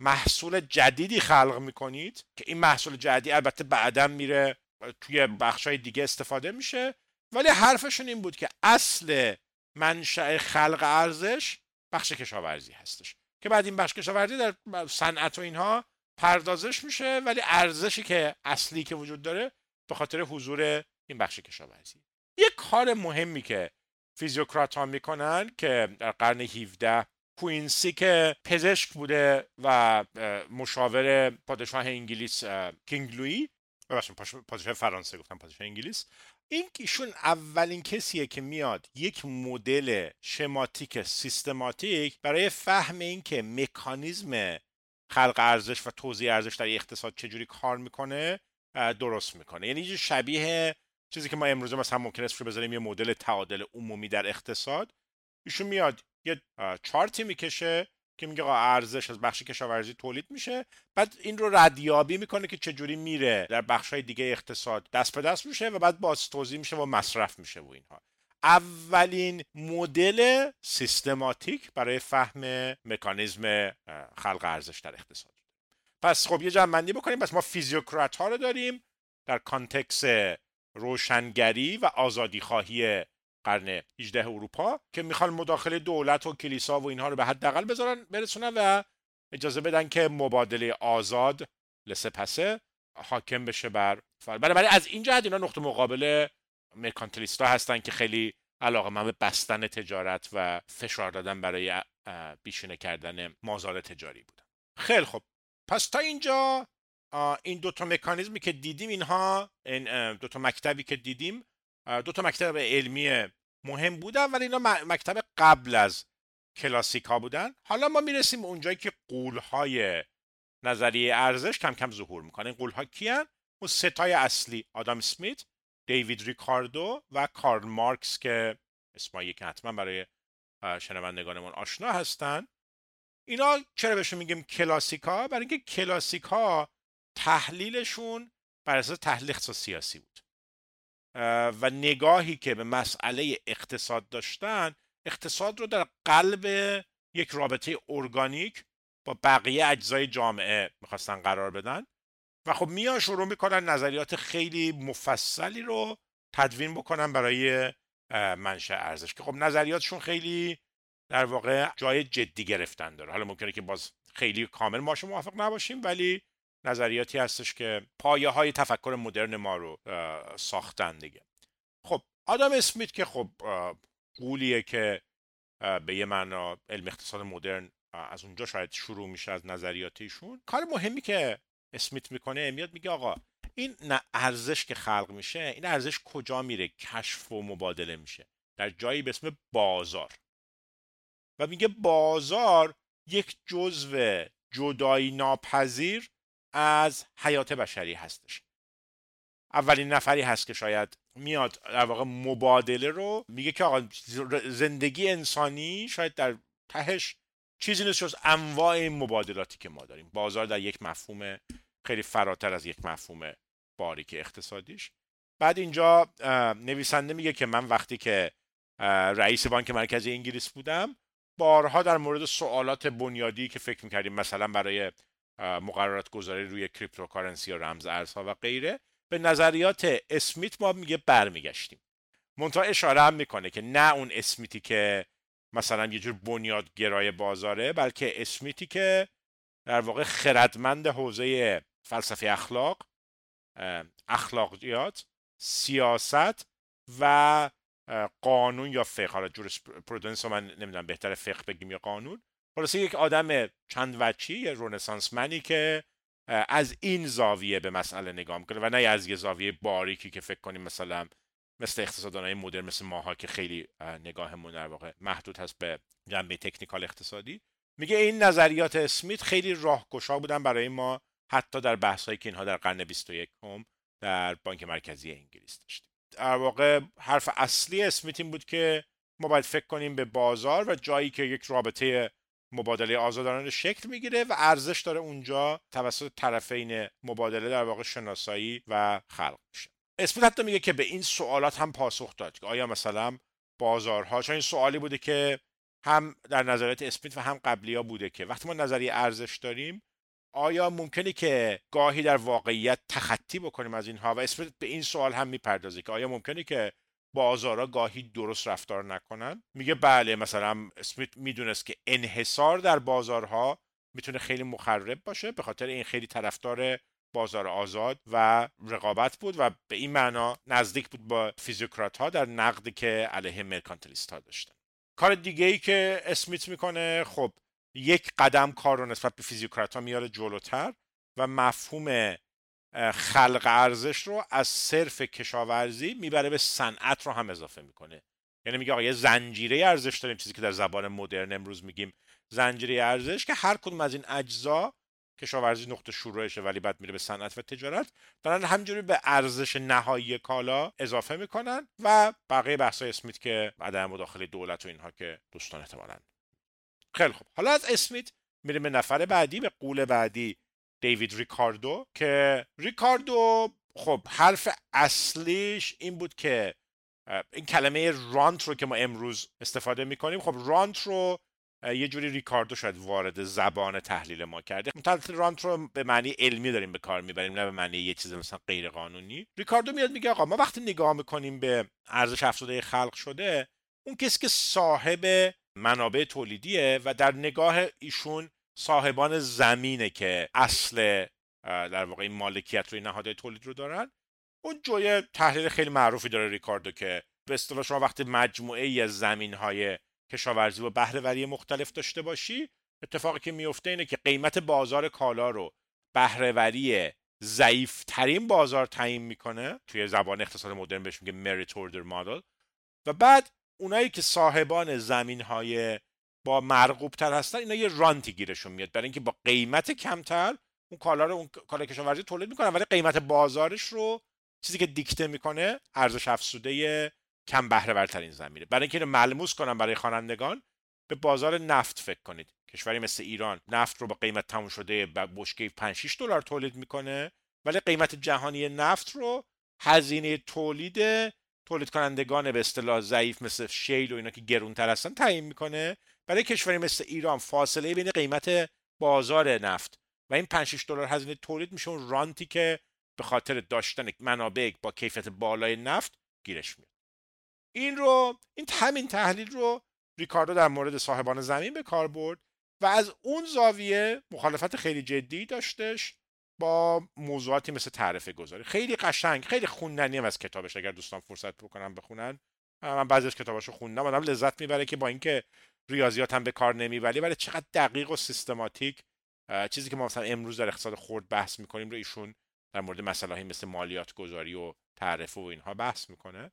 محصول جدیدی خلق می‌کنید که این محصول جدیدی البته بعدا میره توی بخشای دیگه استفاده میشه. ولی حرفشون این بود که اصل منشأ خلق ارزش بخش کشاورزی هستش. که بعد این بخش کشاورزی در صنعت و اینها پردازش میشه ولی ارزشی که اصلی که وجود داره به خاطر حضور این بخش کشاورزی. یک کار مهمی که فیزیوکرات ها می‌کنن که در قرن 17 کوینسی که پزشک بوده و مشاور پادشاه انگلیس king لوی پادشاه فرانسه گفتم پادشاه انگلیس این ایشون اولین کسیه که میاد یک مدل شماتیک سیستماتیک برای فهم اینکه مکانیزم خلق ارزش و توزیع ارزش در اقتصاد چجوری کار می‌کنه درست می‌کنه. یعنی شبیه چیزی که ما امروزه مثلا ممکن است بذاریم یه مدل تعادل عمومی در اقتصاد. ایشون میاد یه چارتی می‌کشه که میگه ارزش از بخش کشاورزی تولید میشه. بعد این رو ردیابی می‌کنه که چجوری میره در بخش های دیگه اقتصاد. دست به دست میشه و بعد باز توضیح میشه و مصرف میشه و اینها. اولین مدل سیستماتیک برای فهم مکانیزم خلق ارزش در اقتصاد. پس خب یه جمع بکنیم. پس ما فیزیوکرات ها رو داریم در context روشنگری و آزادی خواهی قرن 18 اروپا که می‌خوان مداخله دولت و کلیسا و اینها رو به حداقل بذارن برسونن و اجازه بدن که مبادله آزاد laissez-passer حاکم بشه بر بنابراین از این جهت اینا نقطه مقابل مرکانتلیستا هستن که خیلی علاقه‌مند به بستن تجارت و فشار دادن برای بیشینه کردن مازاد تجاری بودن خیلی خب پس تا اینجا این دوتا مکانیزمی که دیدیم اینها این دوتا مکتبی که دیدیم دو تا مکتب علمی مهم بودن ولی اینا مکتب قبل از کلاسیک ها بودن. حالا ما می‌رسیم به اونجایی که قول های نظریه ارزش کم کم ظهور می‌کنه. این قول ها کیان؟ اون ستای اصلی آدام سمیت دیوید ریکاردو و کارل مارکس که اسمایی که حتما برای شنوندگانمون آشنا هستن. اینا چرا بهشون میگیم کلاسیکا برای اینکه کلاسیکا تحلیلشون بر اساس تحلیل سیاسی بود. و نگاهی که به مسئله اقتصاد داشتن اقتصاد رو در قلب یک رابطه ارگانیک با بقیه اجزای جامعه می‌خواستن قرار بدن و خب میان شروع می‌کنن نظریات خیلی مفصلی رو تدوین بکنن برای منشأ ارزش که خب نظریاتشون خیلی در واقع جای جدی گرفتن داره. حالا ممکنه که باز خیلی کامل ما موافق نباشیم ولی نظریاتی هستش که پایه های تفکر مدرن ما رو ساختن دیگه. خب آدم اسمیت که خب قولیه که به یه معنا علم اقتصاد مدرن از اونجا شاید شروع میشه از نظریاتیشون کار مهمی که اسمیت می‌کنه میاد میگه آقا این ارزش که خلق میشه این ارزش کجا میره؟ کشف و مبادله میشه. در جایی به اسم بازار. و میگه بازار یک جزو جدایی ناپذیر از حیات بشری هستش. اولین نفری هست که شاید میاد در واقع مبادله رو میگه که آقا زندگی انسانی شاید در تهش چیزی نیست جز انواع مبادلاتی که ما داریم. بازار در یک مفهوم خیلی فراتر از یک مفهوم باریک اقتصادیش. بعد اینجا نویسنده میگه که من وقتی که رئیس بانک مرکزی انگلیس بودم بارها در مورد سوالات بنیادی که فکر می‌کردیم مثلا برای مقررات گذاری روی cryptocurrency و رمز ارزها و غیره به نظریات اسمیت ما میگه برمیگشتیم. منتها اشاره هم می‌کنه که نه اون اسمیتی که مثلا یه جور بنیادگرای بازاره بلکه اسمیتی که در واقع خردمند حوزه فلسفه اخلاق اخلاقیات سیاست و قانون یا فقه. حالا پرودنس من نمی‌دونم بهتر فقه بگیم یا قانون. خلاصه یک آدم چند وچی یه رونسانس منی که از این زاویه به مسئله نگاه می‌کنه و نه از یه زاویه باریکی که فکر کنیم مثلا مثل اقتصاددانای مدرن مثل ماها که خیلی نگاهمون در واقع محدود هست به جنبه تکنیکال اقتصادی. میگه این نظریات اسمیت خیلی راهگشا بودن برای ما حتی در بحثایی که اینها در قرن 21 هم در بانک مرکزی انگلیس داشتیم. در واقع حرف اصلی اسمیت این بود که ما باید فکر کنیم به بازار و جایی که یک رابطه مبادله آزادانه شکل می‌گیره و ارزش داره اونجا توسط طرفین مبادله در واقع شناسایی و خلق میشه اسمیت حتی میگه که به این سوالات هم پاسخ داد که آیا مثلا بازارها چون این سوالی بوده که هم در نظریات اسمیت و هم قبلی ها بوده که وقتی ما نظریه ارزش داریم آیا ممکنه که گاهی در واقعیت تخطی بکنیم از اینها؟ و اسمیت به این سوال هم می‌پردازه که آیا ممکنه که بازارها گاهی درست رفتار نکنن. میگه بله مثلا اسمیت می‌دونست که انحصار در بازارها می‌تونه خیلی مخرب باشه به خاطر این خیلی طرفدار بازار آزاد و رقابت بود و به این معنا نزدیک بود با فیزیوکرات ها در نقدی که علیه مرکانتلیست ها داشتن. کار دیگه ای که اسمیت می‌کنه خب یک قدم کار رو نسبت به فیزیوکرات ها میاره جلوتر و مفهوم خلق ارزش رو از صرف کشاورزی می‌بره به صنعت رو هم اضافه می‌کنه. یعنی میگه آقا یه زنجیره ارزش داریم چیزی که در زبان مدرن امروز میگیم زنجیره ارزش که هر کدوم از این اجزا کشاورزی نقطه شروعشه ولی بعد میره به صنعت و تجارت دارن همجوری به ارزش نهایی کالا اضافه می‌کنن و بقیه بحثای اسمیت که عدم مداخله دولت و اینها که دوستان احتمالاً. خیلی خوب. حالا از اسمیت میریم به نفر بعدی به قول بعدی. دیوید ریکاردو که ریکاردو خب حرف اصلیش این بود که این کلمه رانت رو که ما امروز استفاده می‌کنیم خب رانت رو یه جوری ریکاردو شاید وارد زبان تحلیل ما کرده. متعلق رانت رو به معنی علمی داریم به کار می‌بریم نه به معنی یه چیز مثلا غیر قانونی ریکاردو میاد میگه آقا ما وقتی نگاه می‌کنیم به ارزش افزوده خلق شده اون کسی که صاحب منابع تولیدیه و در نگاه ایشون صاحبان زمینه که اصل در واقع مالکیت روی نهادهای تولید رو دارن. اون جوی تحلیل خیلی معروفی داره ریکاردو که به اصطلاح شما وقتی مجموعه ای از زمین های کشاورزی و بهرهوری مختلف داشته باشی اتفاقی که میفته اینه که قیمت بازار کالا رو بهرهوری ضعیفترین بازار تعیین می‌کنه. توی زبان اقتصاد مدرن بهش میگه merit اوردر مدل و بعد اونایی که صاحبان زمین های با مرغوب تر هستن اینا یه رانتی گیرشون میاد. برای اینکه با قیمت کمتر اون کالا رو اون کالا کشاورزی تولید می‌کنن ولی قیمت بازارش رو چیزی که دیکته می‌کنه ارزش افزوده کم بهره ورترین زمینه. برای اینکه ملموس کنم برای خوانندگان به بازار نفت فکر کنید. کشوری مثل ایران نفت رو با قیمت تموم شده بشکه 5 6 دلار تولید می‌کنه ولی قیمت جهانی نفت رو هزینه تولید تولید کنندگان به اصطلاح ضعیف مثل شیل و اینا که گرونتر هستن تعیین می‌کنه. برای کشوری مثل ایران فاصله بین قیمت بازار نفت و این 5 6 دلار هزینه تولید میشه اون رانتی که به خاطر داشتن منابع با کیفیت بالای نفت گیرش میاد. این رو این همین تحلیل رو ریکاردو در مورد صاحبان زمین به کار برد و از اون زاویه مخالفت خیلی جدی داشتش با موضوعاتی مثل تعرفه گذاری. خیلی قشنگ خیلی خوندنی هم از کتابش اگر دوستان فرصت بکنن بخونن. من بعضی از کتاباشو خوندم آدم لذت می‌بره که با اینکه ریاضیات هم به کار نمی‌بری ولی چقدر دقیق و سیستماتیک چیزی که ما مثلا امروز در اقتصاد خورد بحث می‌کنیم رو ایشون در مورد مسائلی مثل مالیات گذاری و تعرفه و اینها بحث می‌کنه.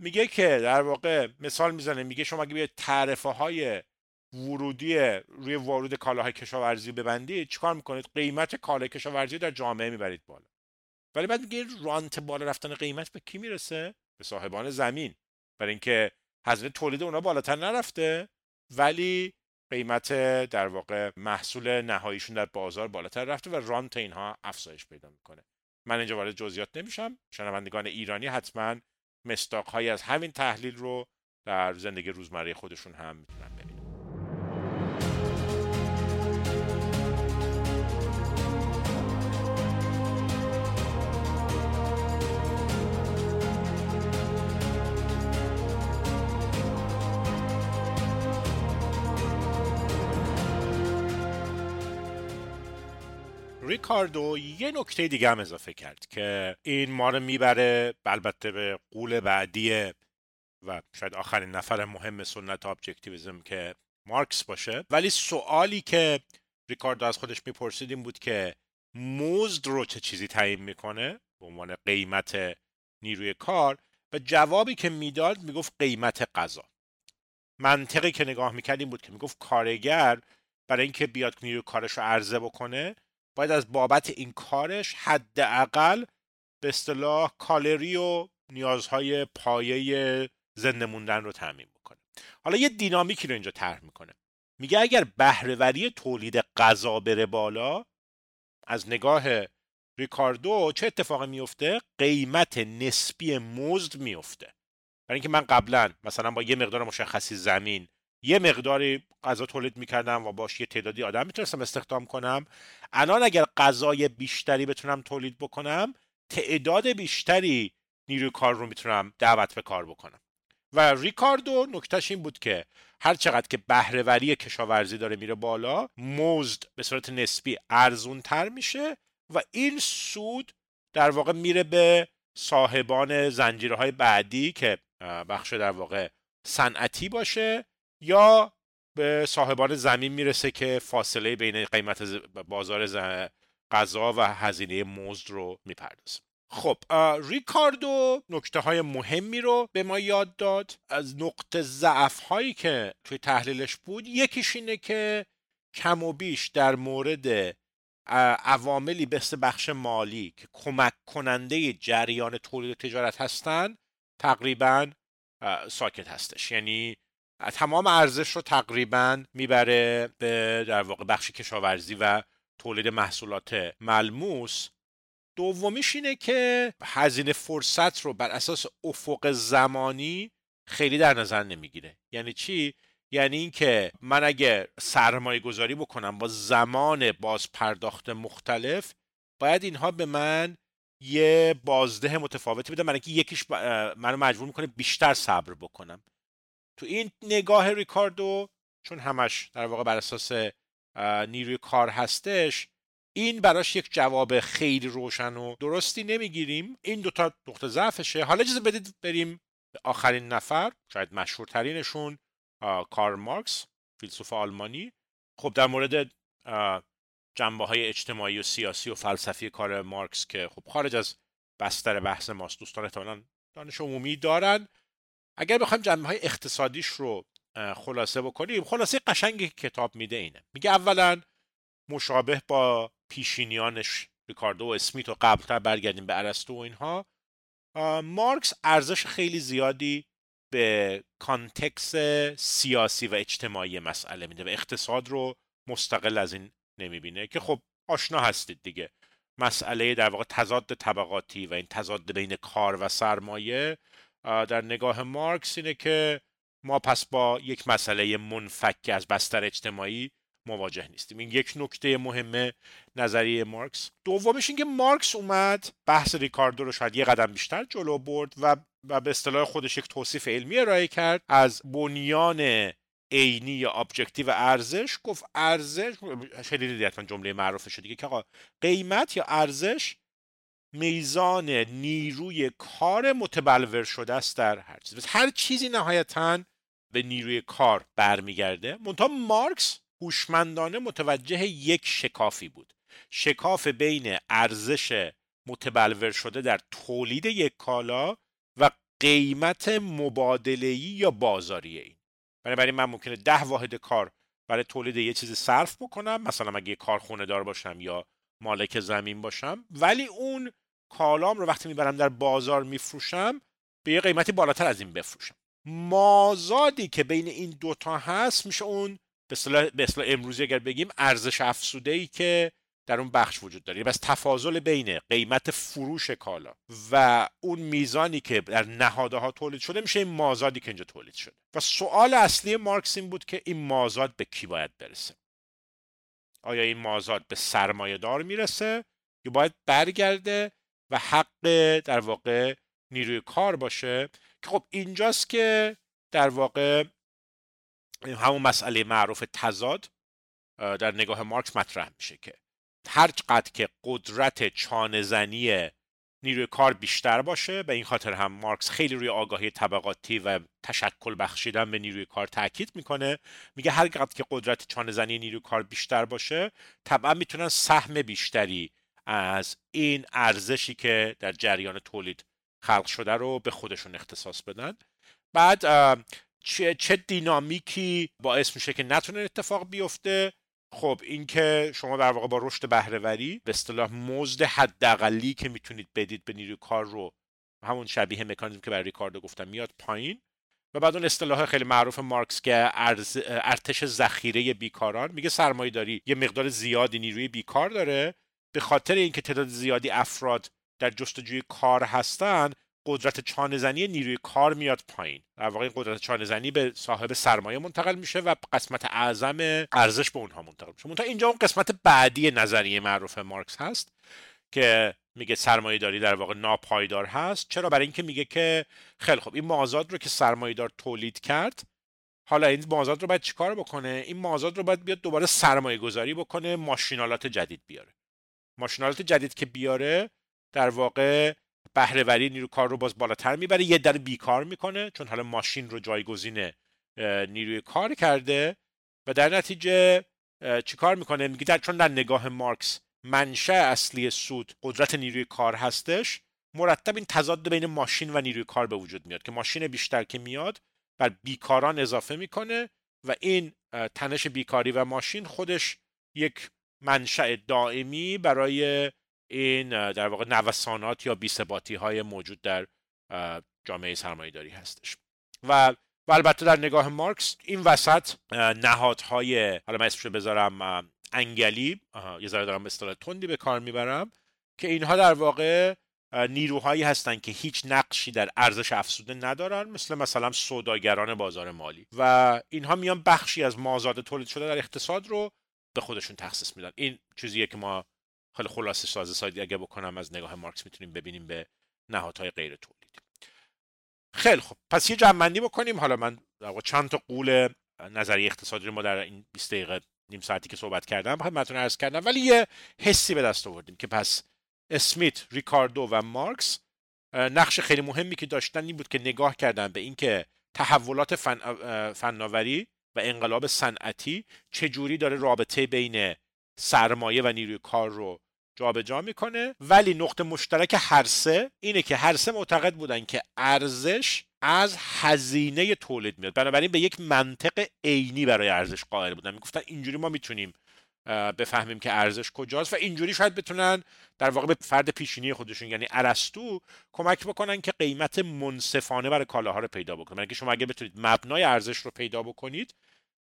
میگه که در واقع مثال می‌زنه میگه شما اگه بیاید تعرفه های ورودی روی ورود کالاهای کشاورزی ببندید چیکار می‌کنید؟ قیمت کالای کشاورزی در جامعه می‌برید بالا. ولی بعد میگه رانت بالا رفتن قیمت به کی می‌رسه؟ به صاحبان زمین. برای اینکه هزینه تولید اونا بالاتر نرفته. ولی قیمت در واقع محصول نهاییشون در بازار بالاتر رفته و رانت اینها افزایش پیدا می‌کنه. من اینجا وارد جزئیات نمیشم. شنوندگان ایرانی حتما مستاقهایی از همین تحلیل رو در زندگی روزمره خودشون هم می‌تونن ببینن. ریکاردو یه نکته دیگه هم اضافه کرد که این ما رو می‌بره البته به قول بعدی و شاید آخرین نفر مهم سنت objectivism که مارکس باشه. ولی سوالی که ریکاردو از خودش می‌پرسید این بود که مزد رو چه چیزی تعیین می‌کنه؟ به عنوان قیمت نیروی کار. و جوابی که می‌داد می‌گفت قیمت غذا. منطقی که نگاه می‌کرد بود که می‌گفت کارگر برای اینکه بیاد نیروی کارش رو عرضه بکنه باید از بابت این کارش حداقل به اصطلاح کالری و نیازهای پایه زنده موندن رو تعمین بکنه. حالا یه دینامیکی رو اینجا طرح می‌کنه. میگه اگر بهرهوری تولید غذا بره بالا از نگاه ریکاردو چه اتفاقی میفته قیمت نسبی مزد میفته برای اینکه من قبلا مثلا با یه مقدار مشخصی زمین یه مقداری غذا تولید می‌کردم و باش یه تعدادی آدم می‌تونستم استخدام کنم. الان اگر غذای بیشتری بتونم تولید بکنم تعداد بیشتری نیروی کار رو می‌تونم دعوت به کار بکنم. و ریکاردو نکتهش این بود که هر چقدر که بهرهوری کشاورزی داره میره بالا مزد به صورت نسبی ارزون تر میشه و این سود در واقع میره به صاحبان زنجیره های بعدی که بخش در واقع صنعتی باشه یا به صاحبان زمین می‌رسه که فاصله بین قیمت بازار غذا و هزینه مزد رو می‌پردازه. خب ریکاردو نکته های مهمی رو به ما یاد داد. از نقطه ضعف هایی که توی تحلیلش بود یکیش اینه که کم و بیش در مورد عواملی مثل بخش مالی که کمک کننده جریان تولید و تجارت هستن تقریبا ساکت هستش. یعنی تمام ارزش رو تقریبا می‌بره به در واقع بخش کشاورزی و تولید محصولات ملموس. دومیش اینه که هزینه فرصت رو بر اساس افق زمانی خیلی در نظر نمی‌گیره. یعنی چی؟ یعنی اینکه من اگه سرمایه گذاری بکنم با زمان باز پرداخت مختلف باید اینها به من یه بازده متفاوتی بده من یکیش منو مجبور می‌کنه بیشتر صبر بکنم. تو این نگاه ریکاردو چون همش در واقع بر اساس نیروی کار هستش این براش یک جواب خیلی روشن و درستی نمی‌گیریم. این دوتا نقطه ضعفشه. حالا اجازه بدید بریم به آخرین نفر شاید مشهورترینشون کار مارکس فیلسوف آلمانی. خب در مورد جنبه های اجتماعی و سیاسی و فلسفی کار مارکس که خب خارج از بستر بحث ماست دوستان احتمالا دانش عمومی دارن. اگر بخوایم جنبه های اقتصادیش رو خلاصه بکنیم خلاصه قشنگ کتاب میده اینه. میگه اولا مشابه با پیشینیانش ریکاردو و اسمیت و قبلتر برگردیم به ارسطو و اینها. مارکس ارزش خیلی زیادی به context سیاسی و اجتماعی مسئله میده و اقتصاد رو مستقل از این نمی‌بینه که خب آشنا هستید دیگه. مسئله در واقع تضاد طبقاتی و این تضاد بین کار و سرمایه در نگاه مارکس اینه که ما پس با یک مسئله منفک از بستر اجتماعی مواجه نیستیم. این یک نکته مهمه نظریه مارکس. دومش اینکه مارکس اومد بحث ریکاردو رو شاید یه قدم بیشتر جلو برد و و به اصطلاح خودش یک توصیف علمی ارائه کرد. از بنیان عینی یا objective ارزش گفت ارزش شنیدید حتما جمله معروفش دیگه که آقا قیمت یا ارزش میزان نیروی کار متبلور شده است در هر چیز. هر چیزی نهایتا به نیروی کار برمیگرده. منتها مارکس هوشمندانه متوجه یک شکافی بود. شکاف بین ارزش متبلور شده در تولید یک کالا و قیمت مبادله‌ای یا بازاری این. بنابراین من ممکنه ده واحد کار برای تولید یه چیزی صرف بکنم مثلا اگه یه کارخونه دار باشم یا مالک زمین باشم ولی اون کالام رو وقتی می‌برم در بازار میفروشم به یه قیمتی بالاتر از این بفروشم. مازادی که بین این دوتا هست میشه اون به اصطلاح امروزی اگر بگیم ارزش افسوده ای که در اون بخش وجود داره. بس تفاضل بین قیمت فروش کالا و اون میزانی که در نهاده ها تولید شده میشه این مازادی که اینجا تولید شده. و سوال اصلی مارکس این بود که این مازاد به کی باید برسه؟ آیا این مازاد به سرمایه دار می‌رسه یا باید برگرده و حق در واقع نیروی کار باشه که خب اینجاست که در واقع همون مسئله معروف تضاد در نگاه مارکس مطرح میشه که هر قد که قدرت چانهزنی نیروی کار بیشتر باشه به این خاطر هم مارکس خیلی روی آگاهی طبقاتی و تشکل بخشیدن به نیروی کار تاکید می‌کنه. میگه هر قد که قدرت چانهزنی نیروی کار بیشتر باشه طبعا می‌تونن سهم بیشتری از این ارزشی که در جریان تولید خلق شده رو به خودشون اختصاص بدن. بعد چه, دینامیکی باعث میشه که نتونه اتفاق بیفته؟ خب اینکه شما در واقع با رشد بهرهوری به اصطلاح مزد حداقلی که می‌تونید بدید به نیروی کار رو همون شبیه مکانیزم که برای ریکاردو گفتم میاد پایین. و بعد اون اصطلاح خیلی معروف مارکس که ارتش ذخیره بیکاران میگه سرمایه داری یه مقدار زیادی نیروی بیکار داره. خاطر اینکه تعداد زیادی افراد در جستجوی کار هستن قدرت چانهزنی نیروی کار میاد پایین. در واقع قدرت چانهزنی به صاحب سرمایه منتقل میشه و قسمت اعظم ارزش به اونها منتقل میشه. منتها اینجا اون قسمت بعدی نظریه معروف مارکس هست که میگه سرمایه داری در واقع ناپایدار هست. چرا؟ برای اینکه میگه که خیلی خوب این مازاد رو که سرمایه دار تولید کرد حالا این مازاد رو باید چیکار بکنه؟ این مازاد رو باید بیاد دوباره سرمایه گذاری بکنه ماشینالات جدید بیاره. ماشینالات جدید که بیاره در واقع بهرهوری نیرو کار رو باز بالاتر می‌بره یه در بیکار می‌کنه چون حالا ماشین رو جایگزین نیروی کار کرده و در نتیجه چیکار می‌کنه؟ میگه در چون در نگاه مارکس منشأ اصلی سود قدرت نیروی کار هستش مرتب این تضاد بین ماشین و نیروی کار به وجود میاد که ماشین بیشتر که میاد بر بیکاران اضافه می‌کنه و این تنش بیکاری و ماشین خودش یک منشأ دائمی برای این در واقع نوسانات یا بیثباتی های موجود در جامعه سرمایهداری هستش. و و البته در نگاه مارکس این وسط نهادهای حالا من اسمشو بذارم انگلی یه ذره دارم اصطلاح تندی به کار می‌برم که اینها در واقع نیروهایی هستند که هیچ نقشی در ارزش افزوده ندارن مثل مثلا سوداگران بازار مالی. و اینها میان بخشی از مازاد تولید شده در اقتصاد رو به خودشون تخصیص میدن. این چیزیه که ما خیلی خلاصه سازه سازی اگه بکنم از نگاه مارکس می‌تونیم ببینیم به نهادهای غیر تولیدی خیلی خب پس یه جمع بکنیم. حالا من چند تا قول نظری اقتصادی رو ما در این 20 دقیقه نیم ساعتی که صحبت کردم خدمتتون عرض کردم. ولی یه حسی به دست آوردیم که پس اسمیت، ریکاردو و مارکس نقش خیلی مهمی که داشتن این بود که نگاه کردن به اینکه تحولات فن... و انقلاب صنعتی چجوری داره رابطه بین سرمایه و نیروی کار رو جابجا جا می‌کنه. ولی نقطه مشترک هر سه اینه که هر سه معتقد بودن که ارزش از هزینه تولید میاد. بنابراین به یک منطق عینی برای ارزش قائل بودن. می‌گفتن اینجوری ما می‌تونیم بفهمیم که ارزش کجاست و اینجوری شاید بتونن در واقع به فرد پیشینی خودشون یعنی ارسطو کمک بکنن که قیمت منصفانه برای کالاها رو پیدا بکنن یعنی شما اگه بتونید مبنای ارزش رو پیدا بکنید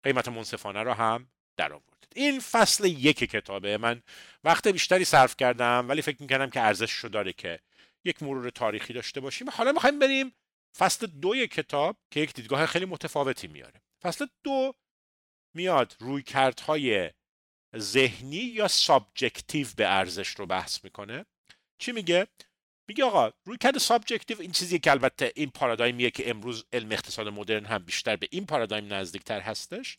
قیمت منصفانه رو هم در این فصل یک کتابه. من وقت بیشتری صرف کردم ولی فکر می‌کردم که ارزش رو داره که یک مرور تاریخی داشته باشیم. حالا می‌خوایم بریم فصل دوی کتاب که یک دیدگاه خیلی متفاوتی میاره. فصل دو میاد رویکردهای ذهنی یا subjective به ارزش رو بحث می‌کنه. چی میگه؟ میگه آقا رویکرد subjective این چیزی که البته این پارادایمیه که امروز علم اقتصاد مدرن هم بیشتر به این پارادایم نزدیکتر هستش.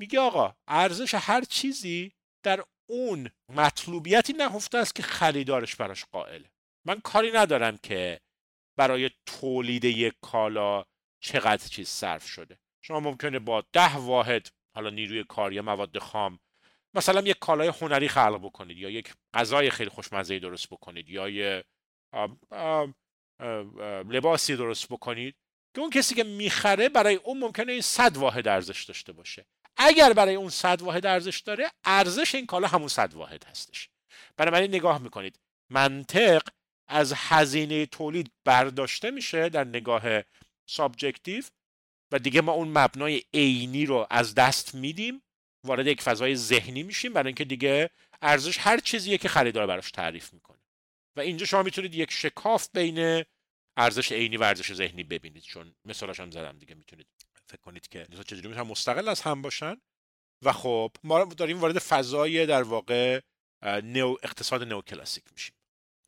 میگه آقا ارزش هر چیزی در اون مطلوبیتی نهفته است که خریدارش براش قائله من کاری ندارم که برای تولید یک کالا چقدر چیز صرف شده. شما ممکنه با ده واحد حالا نیروی کار یا مواد خام مثلا یک کالای هنری خلق بکنید یا یک غذای خیلی خوشمزه درست بکنید یا یه لباسی درست بکنید که اون کسی که می‌خره برای اون ممکنه این صد واحد ارزش داشته باشه. اگر برای اون صد واحد ارزش داره ارزش این کالا همون صد واحد هستش. بنابراین نگاه می‌کنید. منطق از هزینه تولید برداشته میشه در نگاه subjective و دیگه ما اون مبنای عینی رو از دست میدیم. وارد یک فضای ذهنی میشیم برای اینکه دیگه ارزش هر چیزیه که خریدار براش تعریف می‌کنه. و اینجا شما می‌تونید یک شکاف بین ارزش عینی و ارزش ذهنی ببینید چون مثالاش هم زدم دیگه می‌تونید فکر کنید که چجوری می‌تونن مستقل از هم باشن. و خب ما داریم وارد فضای در واقع نو اقتصاد نو کلاسیک میشیم.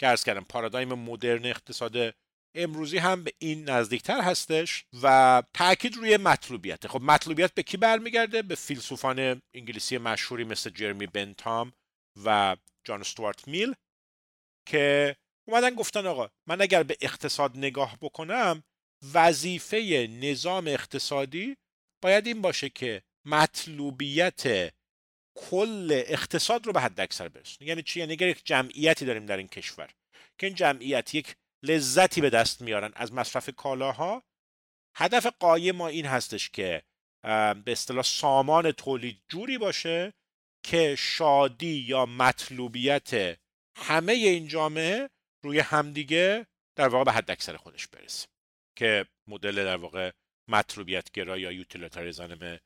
که ارز کردم پارادایم مدرن اقتصاد امروزی هم به این نزدیکتر هستش و تاکید روی مطلوبیت. خب مطلوبیت به کی برمیگرده؟ به فیلسوفان انگلیسی مشهوری مثل جرمی بنتام و جان استوارت میل که اومدن گفتن آقا من اگر به اقتصاد نگاه بکنم وظیفه نظام اقتصادی باید این باشه که مطلوبیت کل اقتصاد رو به حد اکثر برسونه. یعنی چی؟ یعنی یک جمعیتی داریم در این کشور که این جمعیت یک لذتی به دست میارن از مصرف کالاها. هدف قایم ما این هستش که به اصطلاح سامان تولید جوری باشه که شادی یا مطلوبیت همه این جامعه روی همدیگه در واقع به حد اکثر خودش برسه. که مدل در واقع مطلوبیت گرا یا یوتیلیتاریزم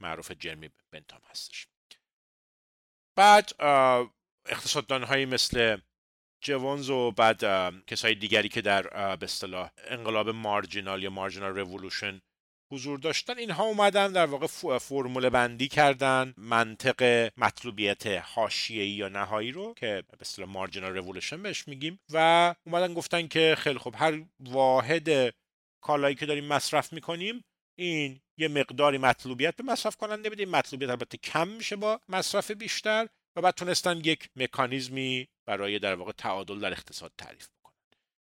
معروف جرمی بنتام هستش. بعد اقتصاددان هایی مثل جوانز و بعد کسای دیگری که در به اصطلاح انقلاب مارجینال یا مارجینال رولوشن حضور داشتن اینها اومدن در واقع فرمول بندی کردن منطق مطلوبیت حاشیه‌ای یا نهایی رو که به اصطلاح مارجینال رولوشن بهش میگیم و اومدن گفتن که خیلی خوب هر واحد کالایی که داریم مصرف می‌کنیم این یه مقداری مطلوبیت به مصرف کننده بده مطلوبیت البته کم میشه با مصرف بیشتر. و بعد تونستن یک مکانیزمی برای در واقع تعادل در اقتصاد تعریف بکنن.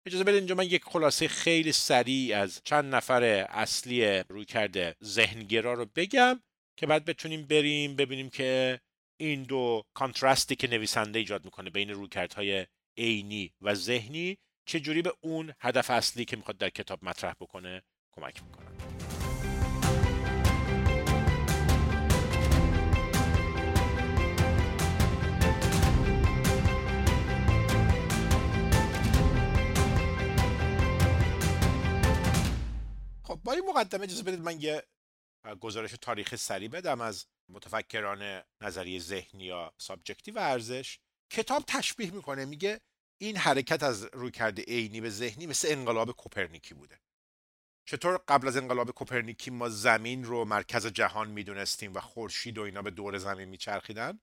اجازه بدید اینجا من یک خلاصه خیلی سریع از چند نفر اصلی روی کرده ذهنگرا رو بگم که بعد بتونیم بریم ببینیم که این دو کانتراستی که نویسنده ایجاد می‌کنه بین رویکردهای عینی و ذهنی چجوری به اون هدف اصلی که می‌خواد در کتاب مطرح بکنه کمک می‌کنن. خب با این مقدمه اجازه بدید من یه گزارش تاریخی سریع بدم از متفکران نظریه ذهنی یا subjective ارزش. کتاب تشبیه می‌کنه میگه این حرکت از رویکرد عینی به ذهنی مثل انقلاب کوپرنیکی بوده. چطور قبل از انقلاب کوپرنیکی ما زمین رو مرکز جهان می‌دونستیم و خورشید و اینا به دور زمین میچرخیدن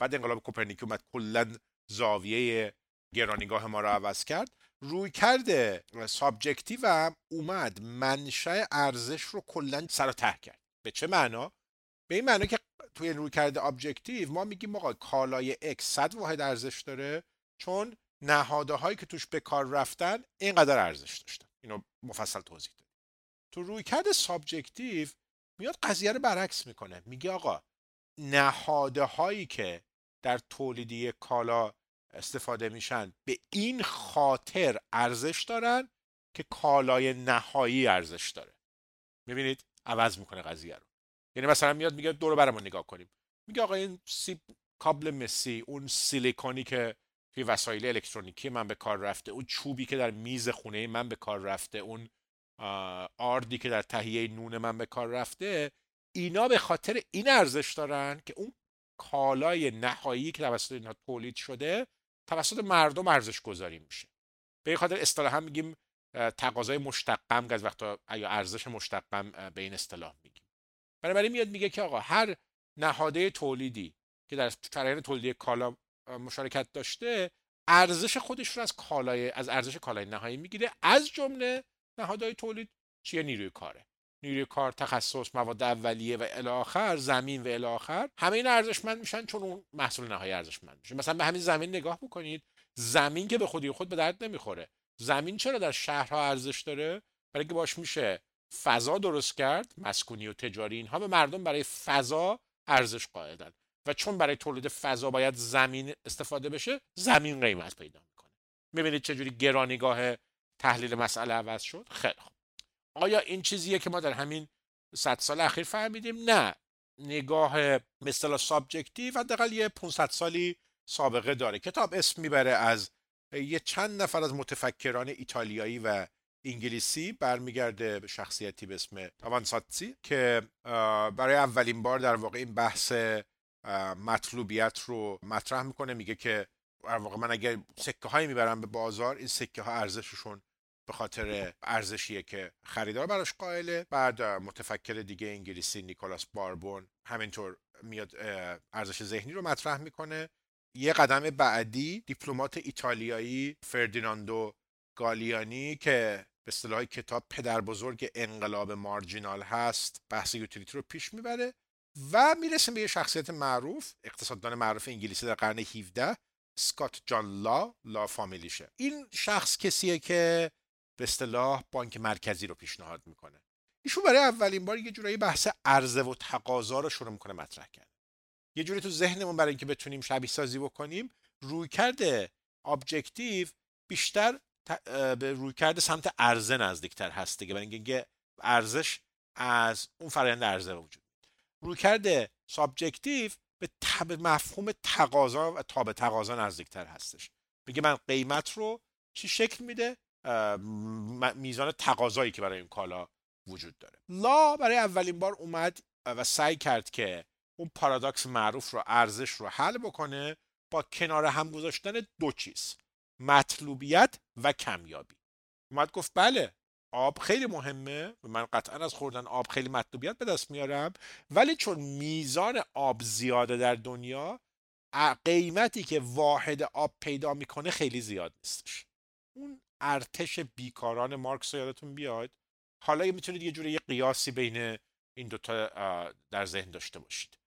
بعد انقلاب کوپرنیکی اومد کلا زاویه گرانیگاه ما رو عوض کرد. رویکرد subjective هم اومد منشأ ارزش رو کلا سر و ته کرد. به چه معنا؟ به این معنا که توی رویکرد objective ما میگیم آقا کالای X 100 واحد ارزش داره چون نهاده هایی که توش به کار رفتن اینقدر ارزش داشتن. اینو مفصل توضیح داد تو رویکرد subjective میاد قضیه رو برعکس می‌کنه. میگه آقا نهاده هایی که در تولید کالا استفاده میشن. به این خاطر ارزش دارن که کالای نهایی ارزش داره. می‌بینید؟ عوض می‌کنه قضیه رو. یعنی مثلا میاد میگه دور برمون نگاه کنیم. میگه آقا این سیب کابل مسی اون سیلیکونی که توی وسایل الکترونیکی من به کار رفته اون چوبی که در میز خونه من به کار رفته اون آردی که در تهیه نون من به کار رفته اینا به خاطر این ارزش دارن که اون کالای نهایی که توسط اینا تولید شده توسط مردم ارزش گذاری میشه. به خاطر اصطلاحا میگیم تقاضای مشتقم از وقتا یا ارزش مشتقم به این اصطلاح میگیم. بنابراین میاد میگه که آقا هر نهاده تولیدی که در فرآیند تولیدی کالا مشارکت داشته ارزش خودش رو از کالای از ارزش کالای نهایی می‌گیره از جمله نهادهای تولید چیه نیروی کاره. نیروی کار تخصص مواد اولیه و الی آخر زمین و الی آخر همه این ارزشمند میشن چون اون محصول نهایی ارزشمند میشه. مثلا به همین زمین نگاه بکنید زمین که به خودی خود به درد نمی‌خوره. زمین چرا در شهرها ارزش داره؟ برای اینکه باش میشه فضا درست کرد مسکونی و تجاری اینها به مردم برای فضا ارزش قائلن و چون برای تولید فضا باید زمین استفاده بشه زمین قیمت پیدا می‌کنه. می‌بینید چجوری گرانیگاه تحلیل مسئله عوض شد؟ خیلی خوب. آیا این چیزیه که ما در همین صد سال اخیر فهمیدیم؟ نه. نگاه مثلا subjective حداقل یه 500 سالی سابقه داره. کتاب اسم می‌بره از یه چند نفر از متفکران ایتالیایی و انگلیسی برمیگرده به شخصیتی به اسم آوانساتسی که برای اولین بار در واقع این بحث مطلوبیت رو مطرح می‌کنه. میگه که در واقع من اگر سکه هایی می‌برم به بازار این سکه ها ارزششون به خاطر ارزشیه که خریدار براش قائله. بعد متفکر دیگه انگلیسی نیکولاس باربون همینطور میاد ارزش ذهنی رو مطرح می‌کنه. یه قدم بعدی دیپلمات ایتالیایی فردیناندو گالیانی که به اصطلاح کتاب پدر بزرگ انقلاب مارجینال هست بحث یوتیلیتی رو پیش می‌بره و می‌رسیم به یه شخصیت معروف اقتصاددان معروف انگلیسی در قرن 17 سکات جان لا لا فامیلیشه. این شخص کسیه که به اصطلاح بانک مرکزی رو پیشنهاد می‌کنه. ایشون برای اولین بار یه جورایی بحث عرضه و تقاضا رو شروع می‌کنه مطرح کرد یه جوری تو ذهنمون برای اینکه بتونیم شبیه سازی بکنیم رویکرد objective بیشتر به روی کرده سمت عرضه نزدیکتر هست دیگه. برای اینکه ارزش از اون فرآیند عرضه وجود رویکرد subjective به طبع مفهوم تقاضا و تابع تقاضا نزدیکتر هستش. میگه من قیمت رو چی شکل میده؟ میزان تقاضایی که برای این کالا وجود داره. لا برای اولین بار اومد و سعی کرد که اون پارادوکس معروف رو ارزش رو حل بکنه با کنار هم گذاشتن دو چیز مطلوبیت و کمیابی. اومد گفت بله آب خیلی مهمه. من قطعا از خوردن آب خیلی مطلوبیت به دست میارم. ولی چون میزان آب زیاده در دنیا قیمتی که واحد آب پیدا می‌کنه خیلی زیاد نیستش. اون ارتش بیکاران مارکس یادتون بیاد؟ حالا می‌تونید یه جوری یه قیاسی بین این دوتا در ذهن داشته باشید.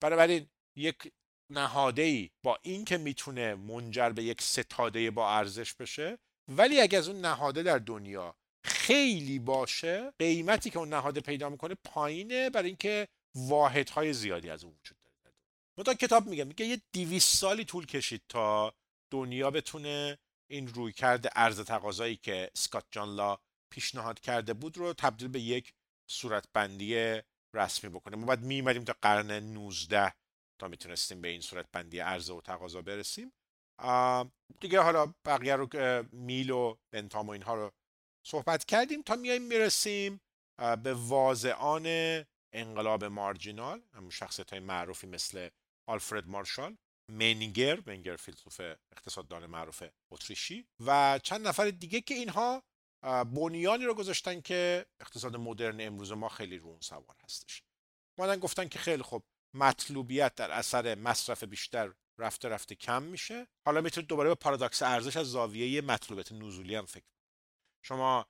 بنابراین یک نهاده با این که می‌تونه منجر به یک ستاده با ارزش بشه ولی اگه از اون نهاده در دنیا خیلی باشه قیمتی که اون نهاده پیدا می‌کنه پایینه برای اینکه واحدهای زیادی از اون وجود داره. متا کتاب میگه میگه یه دیویس سالی طول کشید تا دنیا بتونه این روی کرده ارز تقاضایی که سکات جان لا پیشنهاد کرده بود رو تبدیل به یک صورتبندی رسمی بکنه. ما باید میمدیم تا قرن 19 تا می‌تونستیم به این صورت بندی عرضه و تقاضا برسیم. دیگه حالا بقیه رو میل و بنتام و اینها رو صحبت کردیم تا میایم می‌رسیم به واضعان انقلاب مارجینال همون شخصیت های معروفی مثل آلفرد مارشال. منگر منگر فیلسوف اقتصاددان معروف اتریشی و چند نفر دیگه که اینها بنیانی رو گذاشتن که اقتصاد مدرن امروز ما خیلی رون سوار هستش. مادن گفتن که خیلی خوب مطلوبیت در اثر مصرف بیشتر رفته رفته کم میشه. حالا می‌تونید دوباره به پارادوکس ارزش از زاویه مطلوبیت نزولی هم فکر شما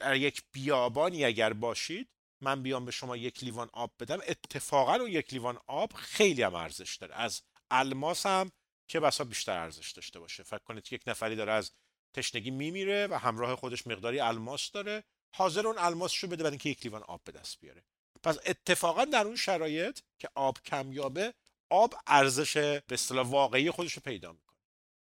در یک بیابانی اگر باشید من بیام به شما یک لیوان آب بدم. اتفاقا اون یک لیوان آب خیلی هم ارزش داره. از الماس هم که بسا بیشتر ارزش داشته باشه. فکر کنید یک نفری داره از تشنگی میمیره و همراه خودش مقداری الماس داره. حاضر اون الماس رو بده برای اینکه یک لیوان آب به دست بیاره. پس اتفاقا در اون شرایط که آب کمیابه آب ارزش به اصطلاح واقعی خودش رو پیدا می‌کنه.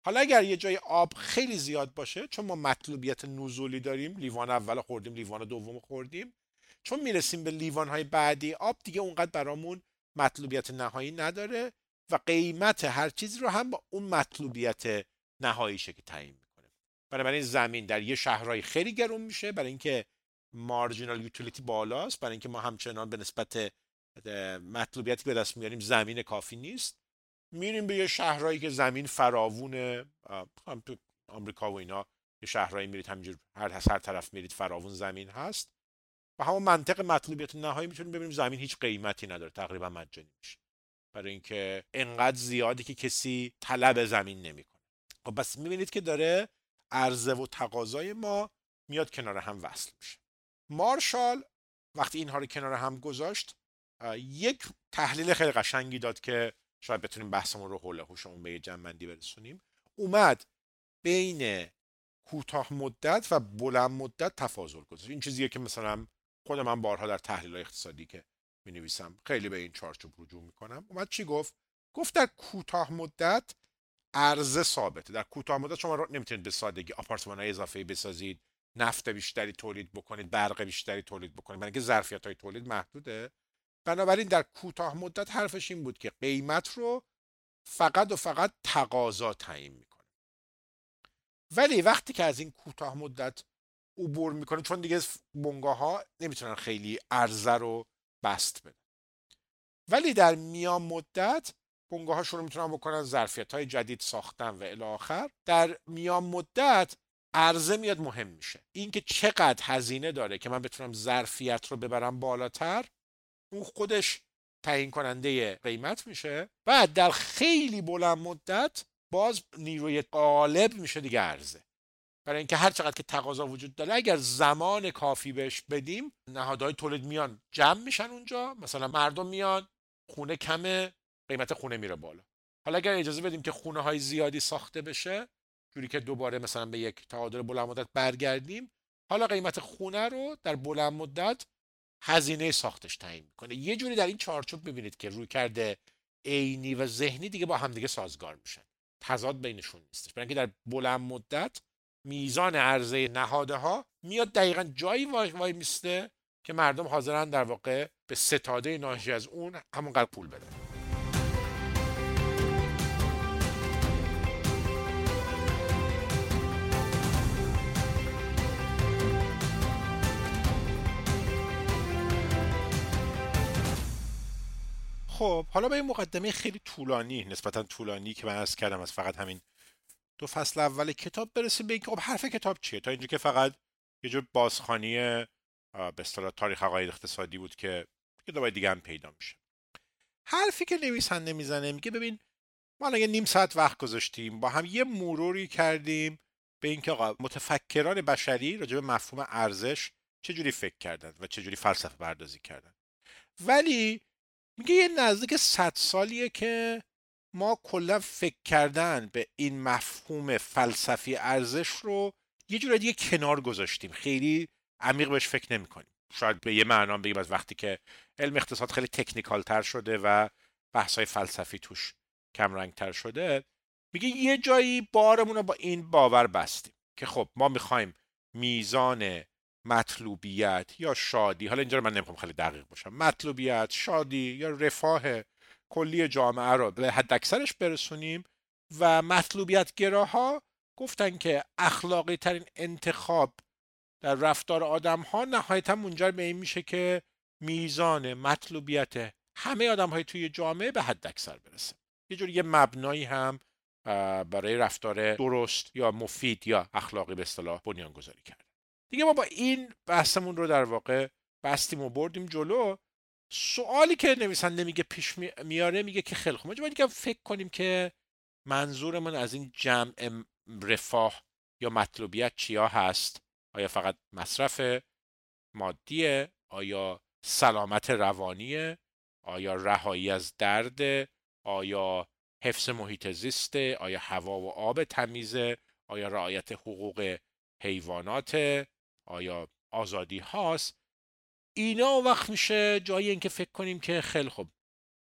حالا اگر یه جای آب خیلی زیاد باشه چون ما مطلوبیت نزولی داریم لیوان اول خوردیم لیوان دوم خوردیم چون می‌رسیم به لیوان های بعدی آب دیگه اونقدر برامون مطلوبیت نهایی نداره. و قیمت هر چیزی رو هم با اون مطلوبیت نهاییشه که تعیین می‌کنه. بنابراین زمین در یه شهرهای خیلی گرون میشه برای اینکه مارجینال یوتیلیتی بالاست برای اینکه ما همچنان به نسبت مطلوبیتی به دست میاریم زمین کافی نیست. میریم به یه شهرهایی که زمین فراوونه هم تو آمریکا و اینا یه شهرهایی میرید همینجور هر هر طرف میرید فراوون زمین هست. و همون منطق مطلوبیت نهایی می‌تونیم ببینیم زمین هیچ قیمتی نداره تقریبا مجانی میشه. برای اینکه انقدر زیادی که کسی طلب زمین نمی‌کنه. خب بس می‌بینید که داره عرضه و تقاضای ما میاد کنار هم وصل میشه. مارشال وقتی اینها رو کنار هم گذاشت یک تحلیل خیلی قشنگی داد که شاید بتونیم بحثمون رو حول هوشمون به یه جنبندی برسونیم. اومد بین کوتاه مدت و بلند مدت تفاضل گذاشت. این چیزیه که مثلا خود من بارها در تحلیل اقتصادی که می نویسم خیلی به این چارچوب رجوع می‌کنم. اومد چی گفت؟ گفت در کوتاه مدت ارزه ثابته. در کوتاه مدت شما نمی‌تونید به سادگی آپارتمان های اضافه بسازید نفت بیشتری تولید بکنید برق بیشتری تولید بکنید برای اینکه ظرفیت های تولید محدوده. بنابراین در کوتاه مدت حرفش این بود که قیمت رو فقط و فقط تقاضا تعیین می‌کنه. ولی وقتی که از این کوتاه مدت عبور می‌کنه چون دیگه بنگاه ها نمی‌تونن خیلی عرضه رو بست بدن ولی در میان مدت بنگاه هاشون رو می‌تونن بکنن ظرفیت های جدید ساختن و الی آخر. در میان مدت عرضه میاد مهم میشه. اینکه چقدر هزینه داره که من بتونم ظرفیت رو ببرم بالاتر اون خودش تعیین کننده قیمت میشه. بعد در خیلی بلند مدت باز نیروی غالب میشه دیگه عرضه. برای اینکه هر چقدر که تقاضا وجود داره اگر زمان کافی بهش بدیم نهادهای تولید میان جمع میشن اونجا. مثلا مردم میان خونه کمه قیمت خونه میره بالا. حالا اگر اجازه بدیم که خونه های زیادی ساخته بشه جوری که دوباره مثلا به یک تعادل بلند مدت برگردیم حالا قیمت خونه رو در بلند مدت هزینه ساختش تعیین می‌کنه. یه جوری در این چارچوب ببینید که روی کرده عینی و ذهنی دیگه با همدیگه سازگار میشن. تضاد بینشون نیستش. برای اینکه در بلند مدت میزان عرضه نهاده ها میاد دقیقا جایی وای میسته که مردم حاضرن در واقع به ستاده ناشی از اون همونقدر پول بدن. خب حالا به این مقدمه خیلی طولانی نسبتا طولانی که من از کردم از فقط همین دو فصل اول کتاب برسیم به اینکه خب حرف کتاب چیه؟ تا اینجا که فقط یه جور بازخانی به اصطلاح تاریخ عقاید اقتصادی بود که کتاب دیگه هم پیدا میشه. حرفی که نویسنده می‌زنه میگه ببین ما الان نیم ساعت وقت گذاشتیم با هم یه مروری کردیم به اینکه متفکران بشری راجع به مفهوم ارزش چه جوری فکر کردن و چه جوری فلسفه پردازی کردن. ولی میگه یه نزدیک صد سالیه که ما کلا فکر کردن به این مفهوم فلسفی ارزش رو یه جور دیگه کنار گذاشتیم. خیلی عمیق بهش فکر نمی کنیم شاید به یه معنا بگیم از وقتی که علم اقتصاد خیلی تکنیکال تر شده و بحث فلسفی توش کم تر شده میگه یه جایی بارمون رو با این باور بستیم که خب ما می‌خوایم میزان مطلوبیت یا شادی حالا اینجا رو من نمی‌خوام خیلی دقیق باشم مطلوبیت شادی یا رفاه کلی جامعه رو به حد اکثرش برسونیم و مطلوبیت گراها گفتن که اخلاقی ترین انتخاب در رفتار آدم ها نهایتا منجر به این میشه که میزان مطلوبیت همه آدم های توی جامعه به حد اکثر برسه. یه جور یه مبنایی هم برای رفتار درست یا مفید یا اخلاقی به اصطلاح بنیان گذاری کرد دیگه ما با این بحثمون رو در واقع بستیم و بردیم جلو. سوالی که نویسنده میگه پیش میاره میگه که خیلی خوب. ما دیگه فکر کنیم که منظورمون از این جمع رفاه یا مطلوبیت چیا هست؟ آیا فقط مصرف مادیه؟ آیا سلامت روانیه؟ آیا رهایی از درد؟ آیا حفظ محیط زیسته آیا هوا و آب تمیزه؟ آیا رعایت حقوق حیوانات؟ آیا آزادی هاست؟ اینا وقت میشه جایی اینکه فکر کنیم که خیلی خوب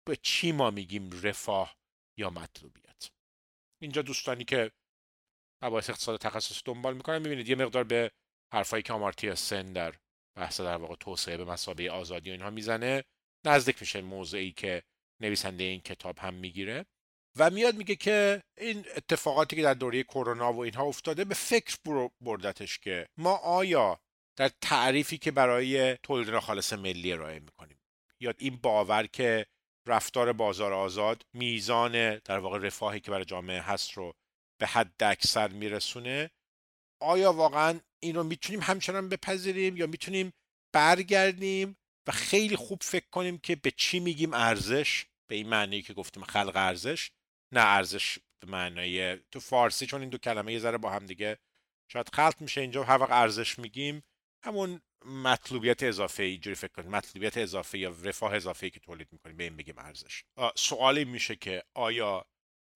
به چی ما میگیم رفاه یا مطلوبیت. اینجا دوستانی که مباحث اقتصاد تخصص دنبال می‌کنن می‌بینید یه مقدار به حرفایی که آمارتیا سن در بحث در واقع توسعه به مسابقه آزادی و اینها می‌زنه نزدیک میشه موضعی که نویسنده این کتاب هم می‌گیره و میاد میگه که این اتفاقاتی که در دوره کرونا و اینها افتاده به فکر بردتش که ما آیا در تعریفی که برای تولید ناخالص ملی ارائه می‌کنیم. یا این باور که رفتار بازار آزاد میزان در واقع رفاهی که برای جامعه هست رو به حد اکثر میرسونه. آیا واقعا این رو می‌تونیم همچنان بپذیریم یا می‌تونیم برگردیم و خیلی خوب فکر کنیم که به چی میگیم ارزش؟ به این معنی که گفتیم خلق ارزش نه ارزش به معنای تو فارسی چون این دو کلمه یه ذره با هم دیگه شاید خلط میشه. اینجا هر وقت ارزش میگیم همون مطلوبیت اضافه اینجوری فکر کنید. مطلوبیت اضافه یا رفاه اضافه که تولید می‌کنیم به این بگیم ارزش. سوالی میشه که آیا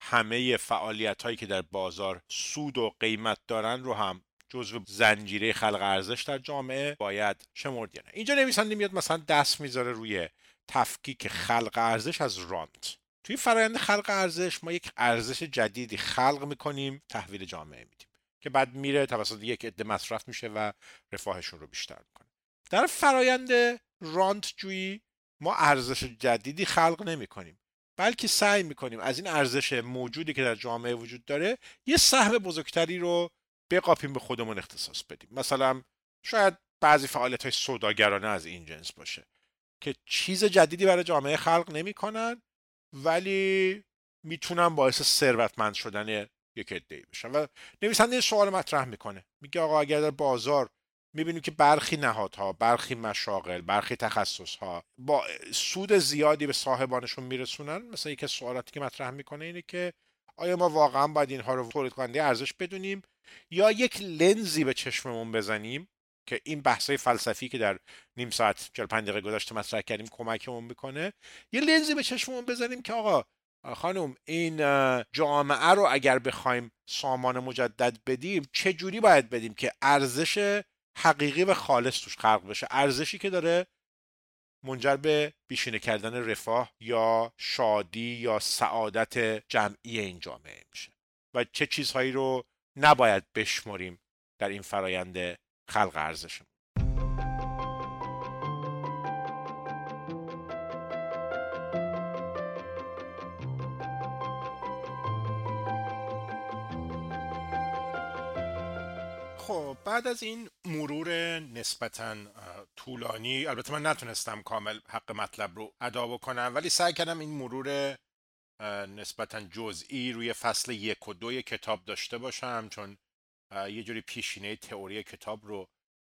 همه فعالیت هایی که در بازار سود و قیمت دارن رو هم جزو زنجیره خلق ارزش در جامعه باید شمرد نه؟ اینجا نویسنده میاد مثلا دست می‌ذاره روی تفکیک خلق ارزش از رانت. توی فرایند خلق ارزش ما یک ارزش جدیدی خلق می‌کنیم تحویل جامعه میدیم. که بعد میره توسط یک عده مصرف میشه و رفاهشون رو بیشتر می‌کنه. در فرایند رانت جویی ما ارزش جدیدی خلق نمی کنیم بلکه سعی می‌کنیم از این ارزش موجودی که در جامعه وجود داره یه سهم بزرگتری رو بقاپیم به خودمون اختصاص بدیم. مثلا شاید بعضی فعالیت های سوداگرانه از این جنس باشه که چیز جدیدی برای جامعه خلق نمی‌کنن ولی می‌تونن باعث ثروتمند شدن یک عده‌ای بشن. و نویسنده این سوال مطرح می‌کنه. میگه آقا اگر در بازار می‌بینیم که برخی نهادها برخی مشاغل برخی تخصصها با سود زیادی به صاحبانشون میرسونن مثلا یکی سوالاتی که مطرح می‌کنه اینه که آیا ما واقعا باید اینها رو تولید کننده ارزش بدونیم یا یک لنزی به چشممون بزنیم که این بحثای فلسفی که در نیم ساعت 45 دقیقه گذشته مطرح کردیم کمکمون می‌کنه؟ یه لنزی به چشممون بزنیم که آقا خانم این جامعه رو اگر بخوایم سامان مجدد بدیم چه جوری باید بدیم که ارزش حقیقی و خالص توش خلق بشه؟ ارزشی که داره منجر به بیشینه کردن رفاه یا شادی یا سعادت جمعی این جامعه میشه. و چه چیزهایی رو نباید بشمریم در این فرایند خلق ارزش بعد از این مرور نسبتا طولانی البته من نتونستم کامل حق مطلب رو ادا بکنم ولی سعی کردم این مرور نسبتا جزئی روی فصل یک و دوی کتاب داشته باشم چون یه جوری پیشینه تئوری کتاب رو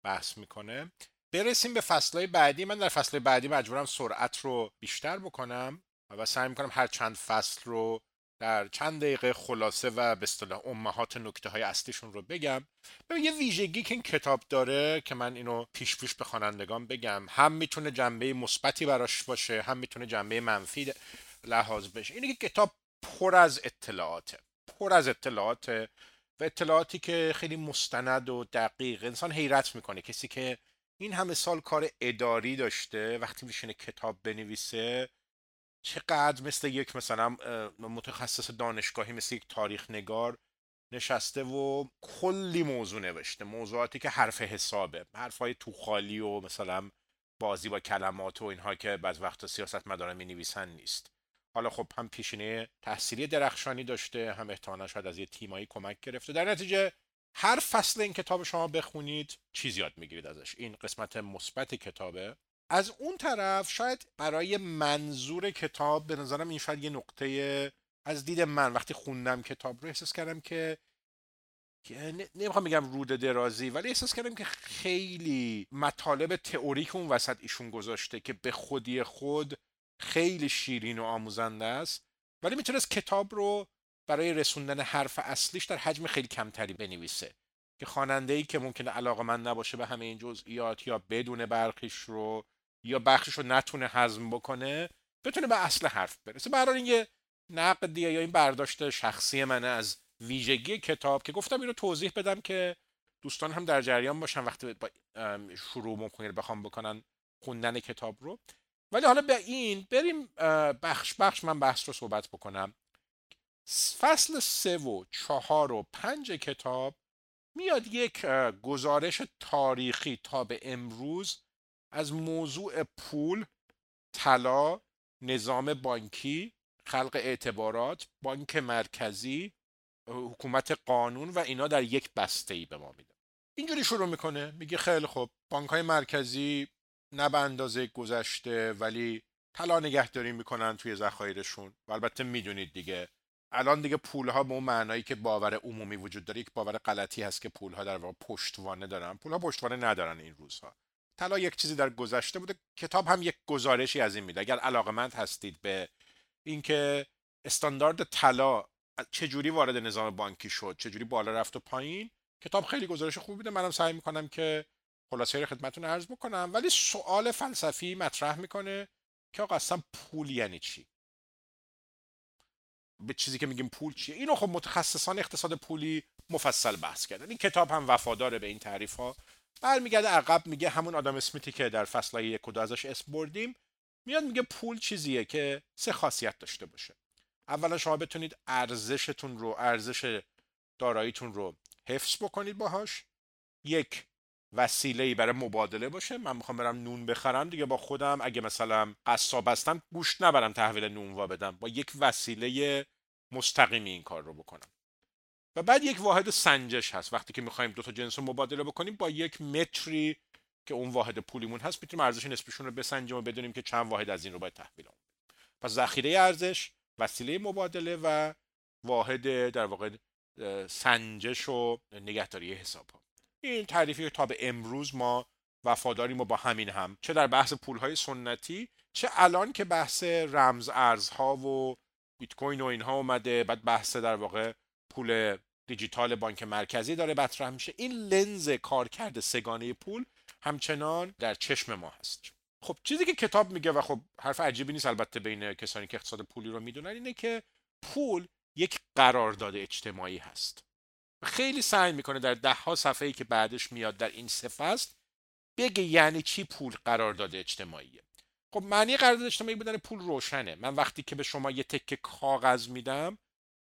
بحث می‌کنه. برسیم به فصلهای بعدی. من در فصل بعدی مجبورم سرعت رو بیشتر بکنم و سعی می‌کنم هر چند فصل رو در چند دقیقه خلاصه و به اصطلاح امهات نکته های اصلیشون رو بگم. ببین یه ویژگی که این کتاب داره که من اینو پیش پیش به خوانندگان بگم هم می‌تونه جنبه مثبتی براش باشه هم می‌تونه جنبه منفی لحاظ بشه. اینه که کتاب پر از اطلاعاته پر از اطلاعات و اطلاعاتی که خیلی مستند و دقیق. انسان حیرت می‌کنه. کسی که این همه سال کار اداری داشته وقتی میشینه کتاب بنویسه چقدر مثل یک مثلا متخصص دانشگاهی مثل یک تاریخ نگار نشسته و کلی موضوع نوشته. موضوعاتی که حرف حسابه. حرفای تو خالی و مثلا بازی با کلمات و اینها که بعض وقتا سیاست مدارن می نویسن نیست. حالا خب هم پیشینه تحصیلی درخشانی داشته هم احتمالا شاید از یه تیمایی کمک گرفته. در نتیجه هر فصل این کتاب شما بخونید چیز یاد می‌گیرید ازش. این قسمت مثبت کتابه. از اون طرف شاید برای منظور کتاب به نظرم این شاید یه نقطه از دید من وقتی خوندم کتاب رو احساس کردم که نمی‌خوام بگم رود درازی ولی احساس کردم که خیلی مطالب تئوریک اون وسط ایشون گذاشته که به خودی خود خیلی شیرین و آموزنده است. ولی می‌تونست کتاب رو برای رسوندن حرف اصلیش در حجم خیلی کمتری بنویسه که خواننده ای که ممکنه علاقه من نباشه به همه این جزئیات یا بدون برخیش رو یا بخشش رو نتونه هضم بکنه بتونه به اصل حرف برسه. برای این یه نقدیه یا این برداشت شخصی منه از ویژگی کتاب که گفتم این رو توضیح بدم که دوستان هم در جریان باشن وقتی با شروع ممکنه بخوام بکنن خوندن کتاب رو. ولی حالا به این بریم بخش بخش من بحث رو صحبت بکنم. فصل سه و چهار و پنج کتاب میاد یک گزارش تاریخی تا به امروز از موضوع پول طلا نظام بانکی خلق اعتبارات بانک مرکزی حکومت قانون و اینا در یک بسته ای به ما میده. اینجوری شروع می‌کنه. میگه خیلی خوب بانک های مرکزی نه به اندازه گذشته ولی طلا نگهداری می‌کنن توی ذخایرشون. و البته می‌دونید دیگه الان دیگه پولها به اون معنایی که باور عمومی وجود داره یک باور غلطی هست که پولها در واقع پشتوانه دارن. پولها پشتوانه ندارن این روزها. طلا یک چیزی در گذشته بوده کتاب هم یک گزارشی از این میده. اگر علاقمند هستید به اینکه استاندارد طلا چجوری وارد نظام بانکی شد چجوری بالا رفت و پایین کتاب خیلی گزارش خوبی میده. منم سعی می‌کنم که خلاصه خدمتتون عرض بکنم. ولی سوال فلسفی مطرح می‌کنه که آقا اصلا پول یعنی چی؟ به چیزی که میگیم پول چیه؟ اینو خب متخصصان اقتصاد پولی مفصل بحث کردن. این کتاب هم وفاداره به این تعریف ها برمیگرده عقب میگه همون آدم اسمیتی که در فصل یک و دو ازش اسم بردیم میاد میگه پول چیزیه که سه خاصیت داشته باشه. اولا شما بتونید ارزشتون رو ارزش داراییتون رو حفظ بکنید باهاش. یک وسیله ای برای مبادله باشه. من می‌خوام برم نون بخرم دیگه با خودم. اگه مثلا قصاب هستم گوشت نبرم تحویل نون وا بدم. با یک وسیله مستقیمی این کار رو بکنم. و بعد یک واحد سنجش هست. وقتی که می‌خوایم دو تا جنس رو مبادله بکنیم با یک متری که اون واحد پولیمون هست می‌تونیم ارزش نسبیشون رو بسنجیم و بدونیم که چند واحد از این رو باید تحویل پس ذخیره ارزش وسیله مبادله و واحد در واقع سنجش و نگهداری حساب ها این تعریفی تا به امروز ما وفاداریم و با همین هم. چه در بحث پول های سنتی چه الان که بحث رمز ارزها و بیت کوین و اینها اومده بعد بحث در واقع پول دیجیتال بانک مرکزی داره مطرح میشه. این لنز کارکرد سگانه پول همچنان در چشم ما هست. خب چیزی که کتاب میگه و خب حرف عجیبی نیست البته بین کسانی که اقتصاد پولی رو می‌دونن اینه که پول یک قرارداد اجتماعی هست. خیلی سعی می‌کنه در ده ها صفحه که بعدش میاد در این فصل بگه یعنی چی پول قرارداد اجتماعیه خب معنی قرارداد اجتماعی بودن پول روشنه. من وقتی که به شما یه تکه کاغذ میدم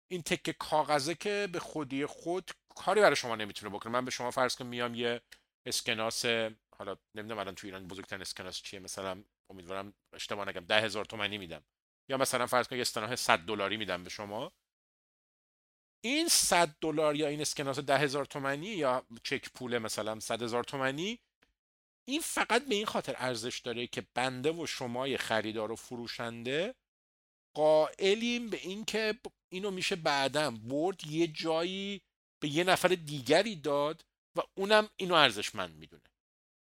این تکه کاغذه که به خودی خود کاری برای شما نمی‌تونه بکنه. من به شما فرض کنم میام یه اسکناس حالا نمی‌دونم الان تو ایران بزرگترین اسکناس چیه مثلا امیدوارم اشتباه نگم ده هزار تومانی میدم. یا مثلا فرض کنید استناه 100 دلاری میدم به شما. این 100 دلار یا این اسکناس ده هزار تومانی یا چک پول مثلا 100 هزار تومانی این فقط به این خاطر ارزش داره که بنده و شمای خریدار و فروشنده قائلیم به اینکه اینو میشه بعدم برد یه جایی به یه نفر دیگری داد و اونم اینو ارزشمند می‌دونه.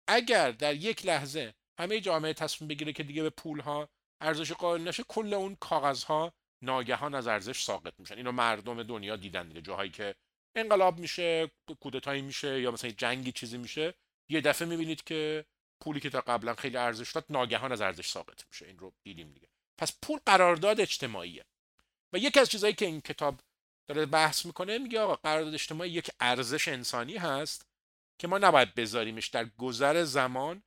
اگر در یک لحظه همه جامعه تصمیم بگیره که دیگه به پول ها ارزش قائل نشه کل اون کاغذ ها ناگهان از ارزش ساقط میشن. اینو مردم دنیا دیدن دیگه. جاهایی که انقلاب میشه کودتایی میشه یا مثلا جنگی چیزی میشه یه دفعه می‌بینید که پولی که تا قبلا خیلی ارزش داد ناگهان از ارزش ساقط میشه. این رو دیدیم دیگه. پس پول قرارداد اجتماعیه. و یکی از چیزهایی که این کتاب داره بحث می‌کنه میگه آقا قرارداد اجتماعی یک ارزش انسانی هست که ما نباید بذاریمش در گذر زمان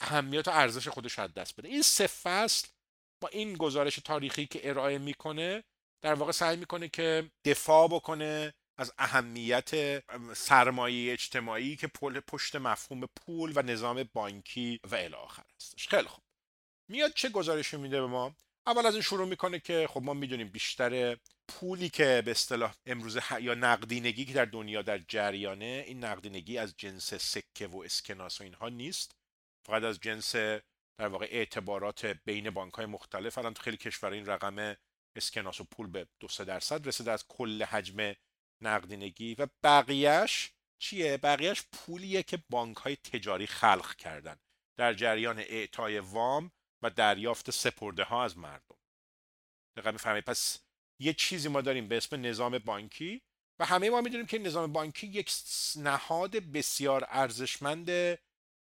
اهمیت و ارزش خودش از دست بده. این سه فصل با این گزارش تاریخی که ارائه می‌کنه در واقع سعی می‌کنه که دفاع بکنه از اهمیت سرمایه اجتماعی که پل پشت مفهوم پول و نظام بانکی و الی آخر هستش. خیلی خوب. میاد چه گزارشی میده به ما؟ اول از این شروع می‌کنه که خب ما می‌دونیم بیشتر پولی که به اصطلاح امروز یا نقدینگی که در دنیا در جریانه این نقدینگی از جنس سکه و اسکناس و اینها نیست. فقط از جنس در واقع اعتبارات بین بانک های مختلف. الان تو خیلی کشور این رقم اسکناس و پول به دو سه درصد رسیده از کل حجم نقدینگی. و بقیهش چیه؟ بقیهش پولیه که بانک های تجاری خلق کردن. در جریان اعطای وام و دریافت سپرده ها از مردم. دقیقا می‌فهمید؟ پس یه چیزی ما داریم به اسم نظام بانکی و همه ما می‌دونیم که نظام بانکی یک نهاد بسیار ارزشمند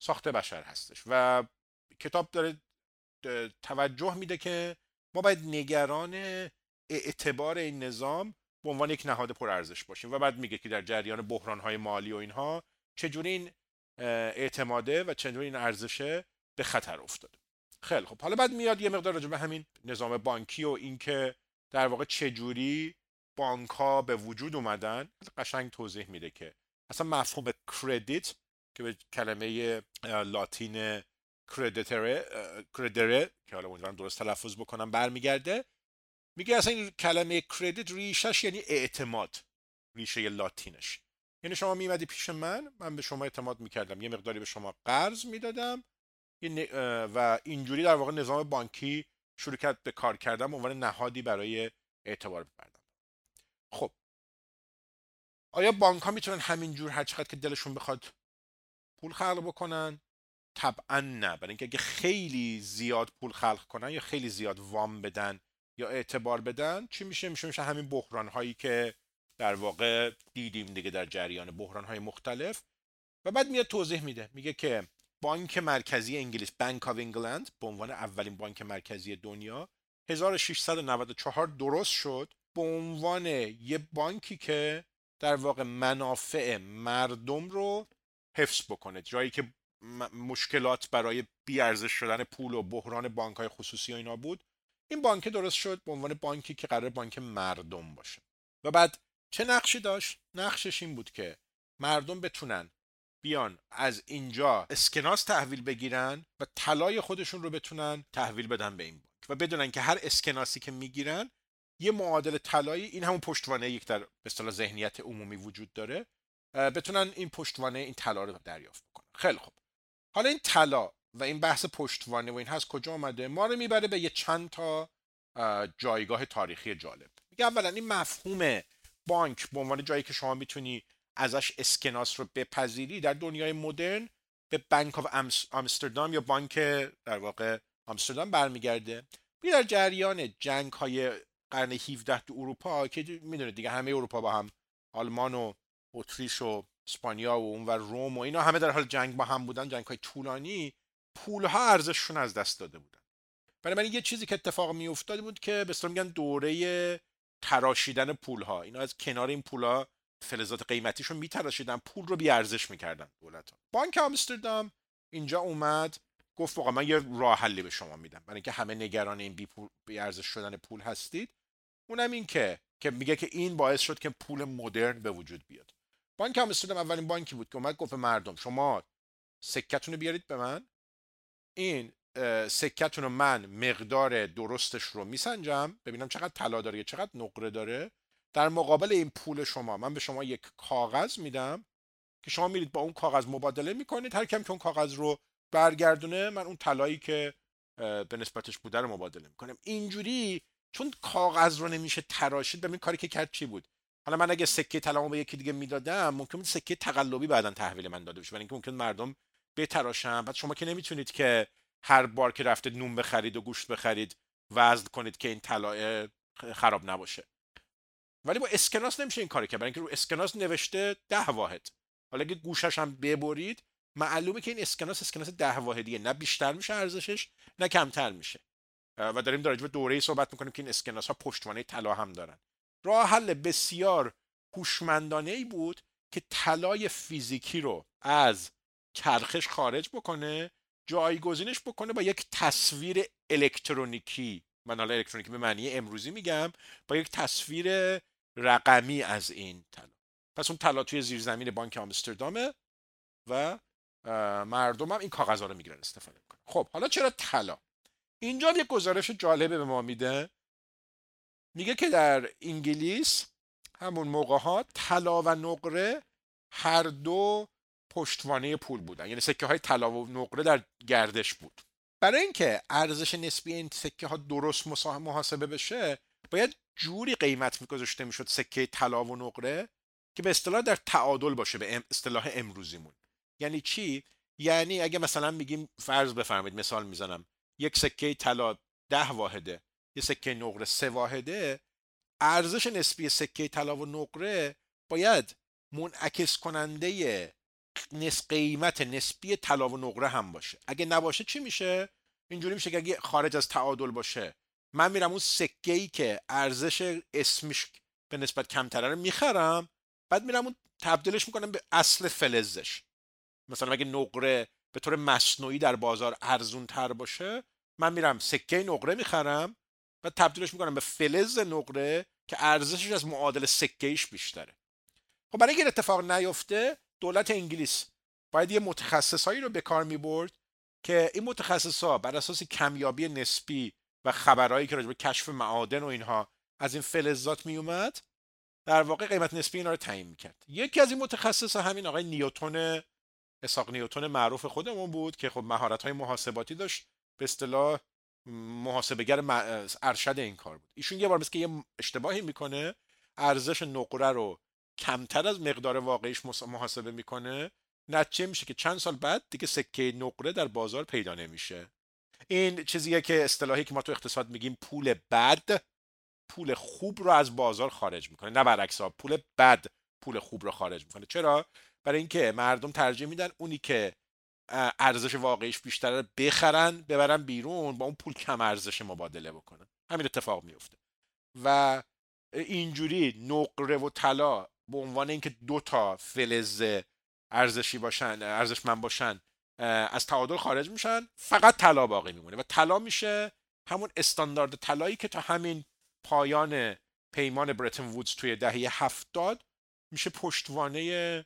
ساخت بشر هستش و کتاب داره توجه میده که ما باید نگران اعتبار این نظام به عنوان یک نهاد پرارزش باشیم و بعد میگه که در جریان بحران های مالی و اینها چجوری این اعتماده و چجوری این ارزشه به خطر افتاده. خیلی خب حالا بعد میاد یه مقدار راجع به همین نظام بانکی و اینکه در واقع چجوری بانک ها به وجود اومدن قشنگ توضیح میده که اصلا مفهوم کردیت که به کلمه لاتین کردیتره کردره که حالا امیدوارم درست تلفظ بکنم برمیگرده. میگه اصلا این کلمه کردیت ریشش یعنی اعتماد ریشه لاتینش. یعنی شما میمدی پیش من من به شما اعتماد می‌کردم. یه مقداری به شما قرض می‌دادم. و اینجوری در واقع نظام بانکی شروع کرد به کار کردن عنوان نهادی برای اعتبار بپردن خب. آیا بانک ها می‌تونن همینجور هر چقدر که دلشون بخواد پول خلق بکنن؟ طبعا نه. برای اینکه اگه خیلی زیاد پول خلق کنن یا خیلی زیاد وام بدن یا اعتبار بدن چی میشه؟ میشه میشه همین بحران هایی که در واقع دیدیم دیگه در جریان بحران های مختلف. و بعد میاد توضیح میده. میگه که بانک مرکزی انگلیس بانک آف انگلند به عنوان اولین بانک مرکزی دنیا 1694 درست شد. به عنوان یه بانکی که در واقع منافع مردم رو حفظ بکنه جایی که مشکلات برای بیارزش شدن پول و بحران بانک های خصوصی و اینا بود. این بانک درست شد به عنوان بانکی که قرار بانک مردم باشه. و بعد چه نقشی داشت؟ نقشش این بود که مردم بتونن بیان از اینجا اسکناس تحویل بگیرن و طلای خودشون رو بتونن تحویل بدن به این بانک و بدونن که هر اسکناسی که می‌گیرن یه معادل طلایی این همون پشتوانه یک در به ذهنیت عمومی وجود داره بتونن این پشتوانه این طلا رو دریافت بکنن. خیلی خوب. حالا این طلا و این بحث پشتوانه و این هست کجا آمده ما رو می‌بره به یه چند تا جایگاه تاریخی جالب. میگه اولا این مفهوم بانک به عنوان جایی که شما می‌تونی ازش اسکناس رو بپذیری در دنیای مدرن به بانک آف آمستردام یا بانک در واقع آمستردام برمیگرده. می در جریان جنگ های قرن 17 تو اروپا که می‌دونید دیگه همه اروپا با هم آلمان و اتریش و اسپانیا و اون و روم و اینا همه در حال جنگ با هم بودن جنگ های طولانی پول ها ارزششون از دست داده بودن. برای یه چیزی که اتفاق می بود که به میگن دوره تراشیدن پول ها اینا از کنار این پول ها فلزات قیمتیشون میتراشیدن پول رو بی ارزش می‌کردن دولت ها. بانک آمستردام اینجا اومد گفت واقعا من یه راه حلی به شما میدم. برای اینکه همه نگران این بی, پول، بی ارزش شدن پول هستید. اونم این که که میگه که این باعث شد که پول مدرن به وجود بیاد. بانک آمستردام اولین بانکی بود که اومد گفت مردم شما سکتون رو بیارید به من. این سکتون رو من مقدار درستش رو میسنجم. ببینم چقدر طلا داره چقدر نقره داره. در مقابل این پول شما من به شما یک کاغذ میدم که شما میرید با اون کاغذ مبادله می‌کنید هر کم که اون کاغذ رو برگردونه من اون طلایی که به نسبتش بوده رو مبادله می‌کنم. اینجوری چون کاغذ رو نمیشه تراشید ببین کاری که کرد چی بود. حالا من اگه سکه طلامو به یکی دیگه می‌دادم ممکن بود سکه تقلبی بعدا تحویل من داده بشه برای اینکه ممکن مردم بتراشن. بعد شما که نمی‌تونید که هر بار که رفته نون بخرید و گوشت بخرید وزن کنید که این طلا خراب نباشه. ولی با اسکناس نمیشه این کاری کرد. برای اینکه رو اسکناس نوشته ده واحد. حالا اگه گوشش هم ببرید معلومه که این اسکناس اسکناس ده واحدیه. نه بیشتر میشه ارزشش نه کمتر میشه. و داریم در به دوره صحبت می‌کنیم که این اسکناس ها پشتوانه طلا هم دارن. راه حل بسیار هوشمندانه ای بود که طلای فیزیکی رو از چرخش خارج بکنه جایگزینش بکنه با یک تصویر الکترونیکی. من حالا الکترونیکی به معنی امروزی میگم با یک تصویر رقمی از این طلا. پس اون طلا توی زیرزمین بانک آمستردامه و مردم هم این کاغذها رو می‌گیرن استفاده می‌کنن. خب حالا چرا طلا؟ اینجا یک گزارش جالبه به ما میده. میگه که در انگلیس همون موقع ها طلا و نقره هر دو پشتوانه پول بودن. یعنی سکه های طلا و نقره در گردش بود. برای اینکه ارزش نسبی این سکه ها درست محاسبه بشه باید جوری قیمت میگذاشته می‌شد سکه طلا و نقره که به اصطلاح در تعادل باشه به اصطلاح امروزیمون. یعنی چی؟ یعنی اگه مثلا میگیم فرض بفرمایید مثال می‌زنم. یک سکه طلا ده واحده یه سکه نقره سه واحده ارزش نسبی سکه طلا و نقره باید منعکس کننده نس قیمت نسبی طلا و نقره هم باشه. اگه نباشه چی میشه؟ اینجوری میشه که اگه خارج از تعادل باشه من میرم اون سکه ای که ارزش اسمش به نسبت کمتره رو می‌خرم بعد میرم اون تبدیلش می‌کنم به اصل فلزش. مثلا اگه نقره به طور مصنوعی در بازار ارزون تر باشه من میرم سکه نقره می‌خرم و تبدیلش می‌کنم به فلز نقره که ارزشش از معادل سکه ایش بیشتره. خب برای اینکه اتفاق نیفته دولت انگلیس باید یه متخصصایی رو به کار می برد که این متخصصا بر اساس کمیابی نسبی و خبرهایی که راجع به کشف معادن و اینها از این فلزات می اومد در واقع قیمت نسبی اینا رو تعیین می‌کرد. یکی از این متخصص همین آقای نیوتون اساق نیوتون معروف خودمون بود که خب مهارت های محاسباتی داشت. به اصطلاح محاسبگر ارشد این کار بود. ایشون یه بار مثل که یه اشتباهی می‌کنه ارزش نقره رو کمتر از مقدار واقعیش محاسبه می‌کنه. نتیجه میشه که چند سال بعد دیگه سکه نقره در بازار پیدا نمیشه. این چیزیه که اصطلاحی که ما تو اقتصاد میگیم پول بد پول خوب رو از بازار خارج می‌کنه. نه برعکس پول بد پول خوب رو خارج می‌کنه. چرا؟ برای اینکه مردم ترجیح میدن اونی که ارزش واقعیش بیشتره بخرن ببرن بیرون با اون پول کم ارزش مبادله بکنن. همین اتفاق میفته و اینجوری نقره و طلا به عنوان اینکه دو تا فلز ارزشی باشن ارزشمند باشن از تعادل خارج میشن فقط طلا باقی میمونه و طلا میشه همون استاندارد طلایی که تا همین پایان پیمان برتن وودز توی دهه هفتاد میشه پشتوانه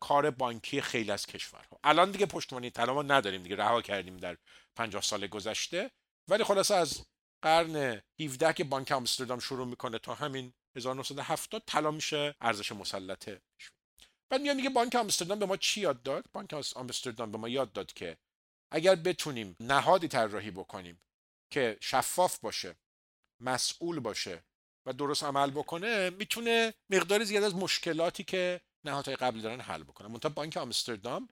کار بانکی خیلی از کشورها. الان دیگه پشتوانه طلا ما نداریم دیگه رها کردیم در 50 سال گذشته. ولی خلاصه از قرن 17 که بانک آمستردام شروع می‌کنه تا همین 1970 طلا میشه ارزش مسلطه بعد میاد میگه بانک آمستردام به ما چی یاد داد؟ بانک آمستردام به ما یاد داد که اگر بتونیم نهادی طراحی بکنیم که شفاف باشه مسئول باشه و درست عمل بکنه می‌تونه مقدار زیاد از مشکلاتی که نهادهای قبلی دارن حل بکنه. منتها بانک آمستردام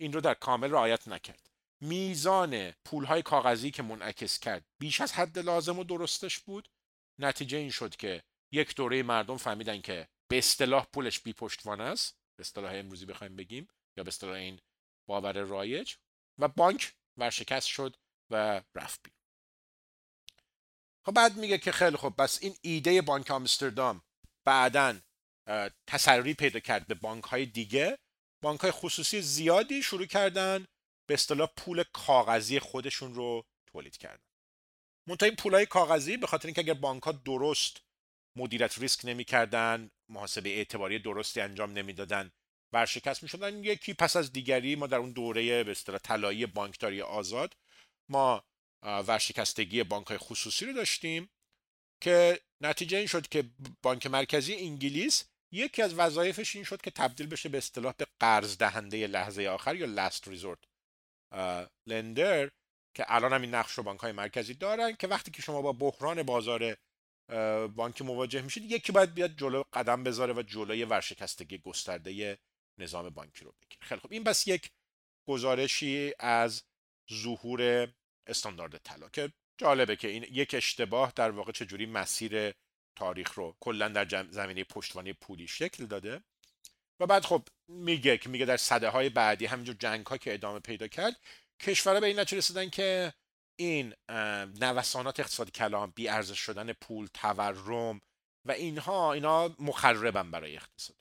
این رو در کامل رعایت نکرد. میزان پولهای کاغذی که منعکس کرد بیش از حد لازم و درستش بود. نتیجه این شد که یک دوره مردم فهمیدن که به اصطلاح پولش بی پشتوانه است. به اصطلاح امروزی بخوایم بگیم یا به اصطلاح این باور رایج و بانک ورشکست شد و رفت بیرون. خب بعد میگه که خیلی خب بس این ایده بانک آمستردام بعدا تسری پیدا کرد به بانک های دیگه. بانک های خصوصی زیادی شروع کردن به اصطلاح پول کاغذی خودشون رو تولید کردن. منتها این پول های کاغذی به خاطر اینکه اگر بانک ها درست مدیریت ریسک نمی‌کردن محاسبه اعتباری درستی انجام نمی‌دادن. ورشکست می‌شدن. یکی پس از دیگری ما در اون دوره به اصطلاح طلایی بانکداری آزاد ما ورشکستگی بانک های خصوصی رو داشتیم که نتیجه این شد که بانک مرکزی انگلیس یکی از وظایفش این شد که تبدیل بشه به اصطلاح به قرض دهنده لحظه آخر یا لاست ریزورت لندر که الان هم این نقش رو بانک های مرکزی دارن که وقتی که شما با بحران بازار بانک مواجه میشید یکی باید بیاد جلو قدم بذاره و جلوی ورشکستگی گسترده نظام بانکی رو بگیره. خیلی خب این بس یک گزارشی از ظهور استاندارد طلا که جالبه که این یک اشتباه در واقع چجوری مسیر تاریخ رو کلا در زمینه پشتوانه پولی شکل داده. و بعد خب میگه که میگه در صده های بعدی همینجور جنگ ها که ادامه پیدا کرد کشورها به این نتیجه رسیدن که این نوسانات اقتصادی کلام بی ارزش شدن پول تورم و اینها اینا مخربن برای اقتصاد.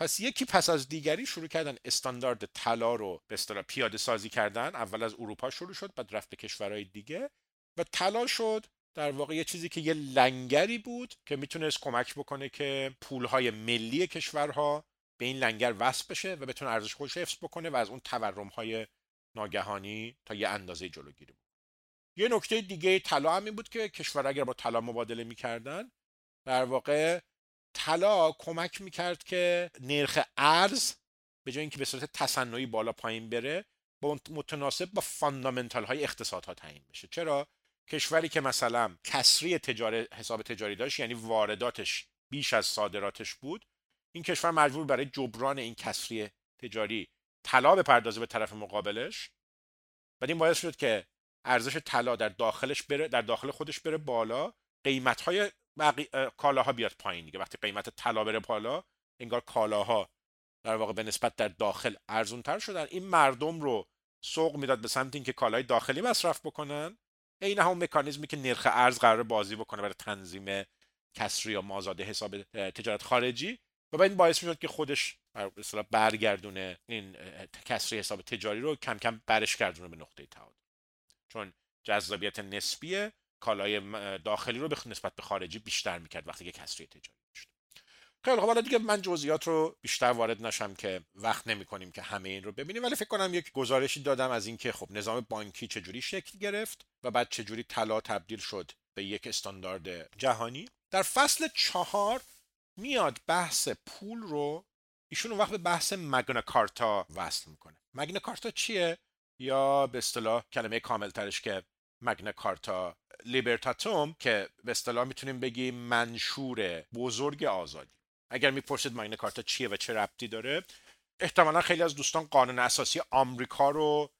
پس یکی پس از دیگری شروع کردن استاندارد طلا رو به اصطلاح پیاده سازی کردن. اول از اروپا شروع شد بعد رفت به کشورهای دیگه و طلا شد. در واقع یه چیزی که یه لنگری بود که می‌تونست کمک بکنه که پولهای ملی کشورها به این لنگر وصل بشه و بتونه ارزش خودش حفظ بکنه و از اون تورمهای ناگهانی تا یه اندازه جلوگیری بکنه یه نکته دیگه طلا هم این بود که کشور اگر با طلا مبادله می‌کردن در واقع طلا کمک می‌کرد که نرخ ارز به جای اینکه به صورت تصنعی بالا پایین بره با متناسب با فاندامنتال های اقتصادها تعیین بشه. چرا؟ کشوری که مثلا کسری تجاری حساب تجاری داشت یعنی وارداتش بیش از صادراتش بود این کشور مجبور برای جبران این کسری تجاری طلا بپردازه به طرف مقابلش. و این باعث شد که ارزش طلا در داخلش بره در داخل خودش بره بالا قیمت های بقی... کالاها بیاد پایین دیگه. وقتی قیمت طلا بره بالا انگار کالاها در واقع به نسبت در داخل ارزون تر شدن. این مردم رو سوق می‌داد به سمت اینکه کالای داخلی مصرف بکنن. عین همون مکانیزمی که نرخ ارز قرار بازی بکنه برای تنظیم کسری یا مازاد حساب تجارت خارجی. و این باعث می‌شد که خودش برگردونه این کسری حساب تجاری رو کم کم برش گردونه به نقطه تعادل. چون جذابیت نسبی کالای داخلی رو به نسبت به خارجی بیشتر می‌کرد وقتی که کسری تجاری داشت خیلی خب حالا دیگه من جزئیات رو بیشتر وارد نشم که وقت نمی کنیم که همه این رو ببینیم ولی فکر کنم یک گزارشی دادم از اینکه خب نظام بانکی چجوری شکل گرفت و بعد چجوری طلا تبدیل شد به یک استاندارد جهانی. در فصل چهار میاد بحث پول رو ایشون وقت به بحث مگنا کارتا وصل می‌کنه. مگنا کارتا چیه؟ یا به اصطلاح کلمه کامل ترش که مگنا کارتا لیبرتاتوم که به اصطلاح می‌تونیم بگیم منشور بزرگ آزادی. اگر می‌پرسید مگنا کارتا چیه و چه ربطی داره احتمالا خیلی از دوستان قانون اساسی آمریکا رو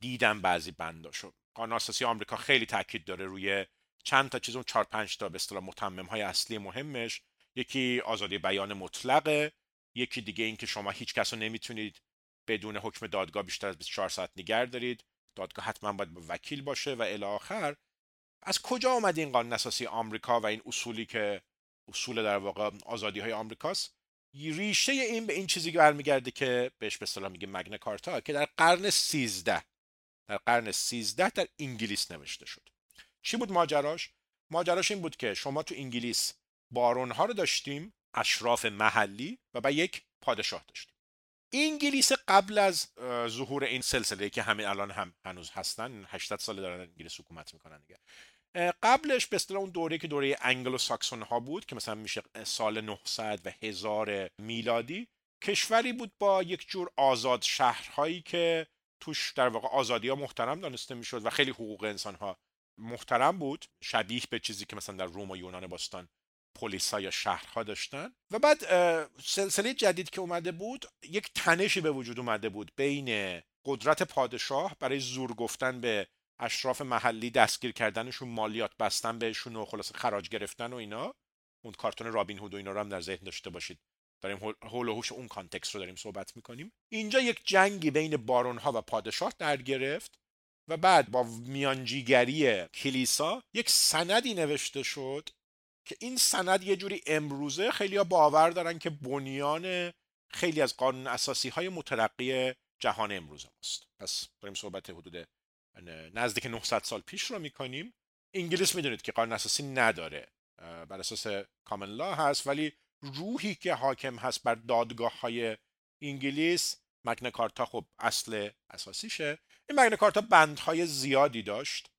دیدن بعضی بنداشو. قانون اساسی آمریکا خیلی تاکید داره روی چند تا چیز اون چهار پنج تا به اصطلاح متمم های اصلی مهمش. یکی آزادی بیان مطلقه یکی دیگه این که شما هیچ کس رو نمی‌تونید بدون حکم دادگاه بیشتر از 24 ساعت نگر دارید. دادگاه حتما باید وکیل باشه و الی آخر. از کجا آمد این قانون اساسی آمریکا و این اصولی که اصول در واقع آزادی های آمریکاست؟ ریشه این به این چیزی که برمیگرده که بهش به اصطلاح میگه مگنا کارتا که در قرن 13 در قرن 13 در انگلیس نوشته شد. چی بود ماجراش؟ ماجراش این بود که شما تو انگلیس بارون ها رو داشتیم اشراف محلی و با یک پادشاه داشتیم. انگلیس قبل از ظهور این سلسله که همین الان هم هنوز هستن 80 سال دارن انگلیس حکومت می‌کنن دیگه. قبلش به اصطلاح اون دوره که دوره انگلو ساکسون ها بود که مثلا میشه سال 900 و 1000 میلادی کشوری بود با یک جور آزاد شهرهایی که توش در واقع آزادی ها محترم دانسته می‌شد و خیلی حقوق انسان ها محترم بود. شبیه به چیزی که مثلا در روم و یونان باستان پلیس یا شهرها داشتن. و بعد سلسله جدید که اومده بود یک تنشی به وجود اومده بود بین قدرت پادشاه برای زور گفتن به اشراف محلی دستگیر کردنشون مالیات بستن بهشون و خلاص خراج گرفتن و اینا. اون کارتون رابین هود و اینا رو هم در ذهن داشته باشید. داریم هول و هوش اون کانتکست رو داریم صحبت می‌کنیم. اینجا یک جنگی بین بارونها و پادشاه در گرفت و بعد با میانجیگری کلیسا یک سندی نوشته شد که این سند یه جوری امروزه خیلی باور دارن که بنیان خیلی از قانون اساسی های مترقی جهان امروز ماست. پس داریم صحبت حدود نزدیک 900 سال پیش رو می‌کنیم. انگلیس می‌دونید که قانون اساسی نداره بر اساس کامن لا هست ولی روحی که حاکم هست بر دادگاه های انگلیس مگن کارتا خب اصل اساسیشه. این مگن کارتا بندهای زیادی داشت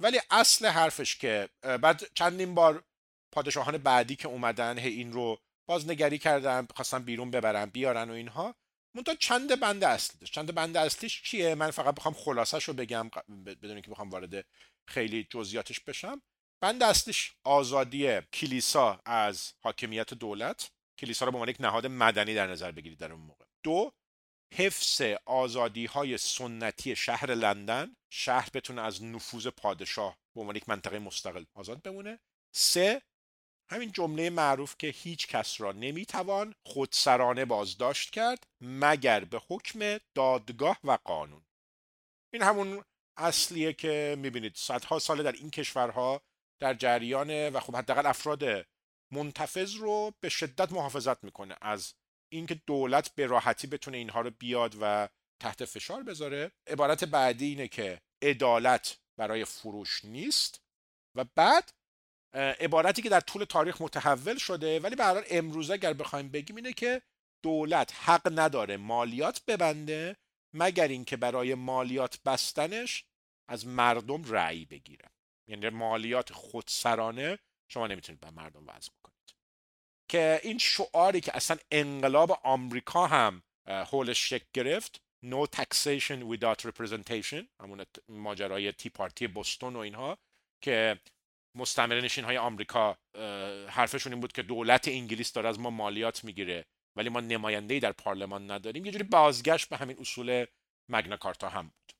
ولی اصل حرفش که بعد چندین بار پادشاهان بعدی که اومدن هی این رو بازنگری کردن خواستن بیرون ببرن بیارن و اینها. منتها چند بند اصلی داشت. چند بند اصلیش چیه؟ من فقط بخوام خلاصش رو بگم بدون که بخوام وارد خیلی جزئیاتش بشم. بند اصلیش آزادی کلیسا از حاکمیت دولت. کلیسا رو به عنوان یک نهاد مدنی در نظر بگیرید در اون موقع. دو حفظ آزادی های سنتی شهر لندن. شهر بتونه از نفوذ پادشاه به عنوان یک منطقه مستقل آزاد بمونه. سه همین جمله معروف که هیچ کس را نمی‌توان خودسرانه بازداشت کرد مگر به حکم دادگاه و قانون. این همون اصلیه که می‌بینید صدها ساله در این کشورها در جریانه و خب حداقل افراد منتفض رو به شدت محافظت می‌کنه. از اینکه دولت به راحتی بتونه اینها رو بیاد و تحت فشار بذاره عبارت بعدی اینه که عدالت برای فروش نیست و بعد عبارتی که در طول تاریخ متحول شده ولی به هر امروزه اگر بخوایم بگیم اینه که دولت حق نداره مالیات ببنده مگر اینکه برای مالیات بستنش از مردم رأی بگیره. یعنی مالیات خودسرانه شما نمی‌تونید به مردم وضع بکنید. که این شعاری که اصلا انقلاب آمریکا هم هولش شکل گرفت No taxation without representation همون ماجرای تی پارتی بوستون و اینها که مستمر نشین های آمریکا حرفشون این بود که دولت انگلیس داره از ما مالیات می‌گیره ولی ما نماینده در پارلمان نداریم. یه جوری بازگشت به همین اصول مگنا کارتا هم بود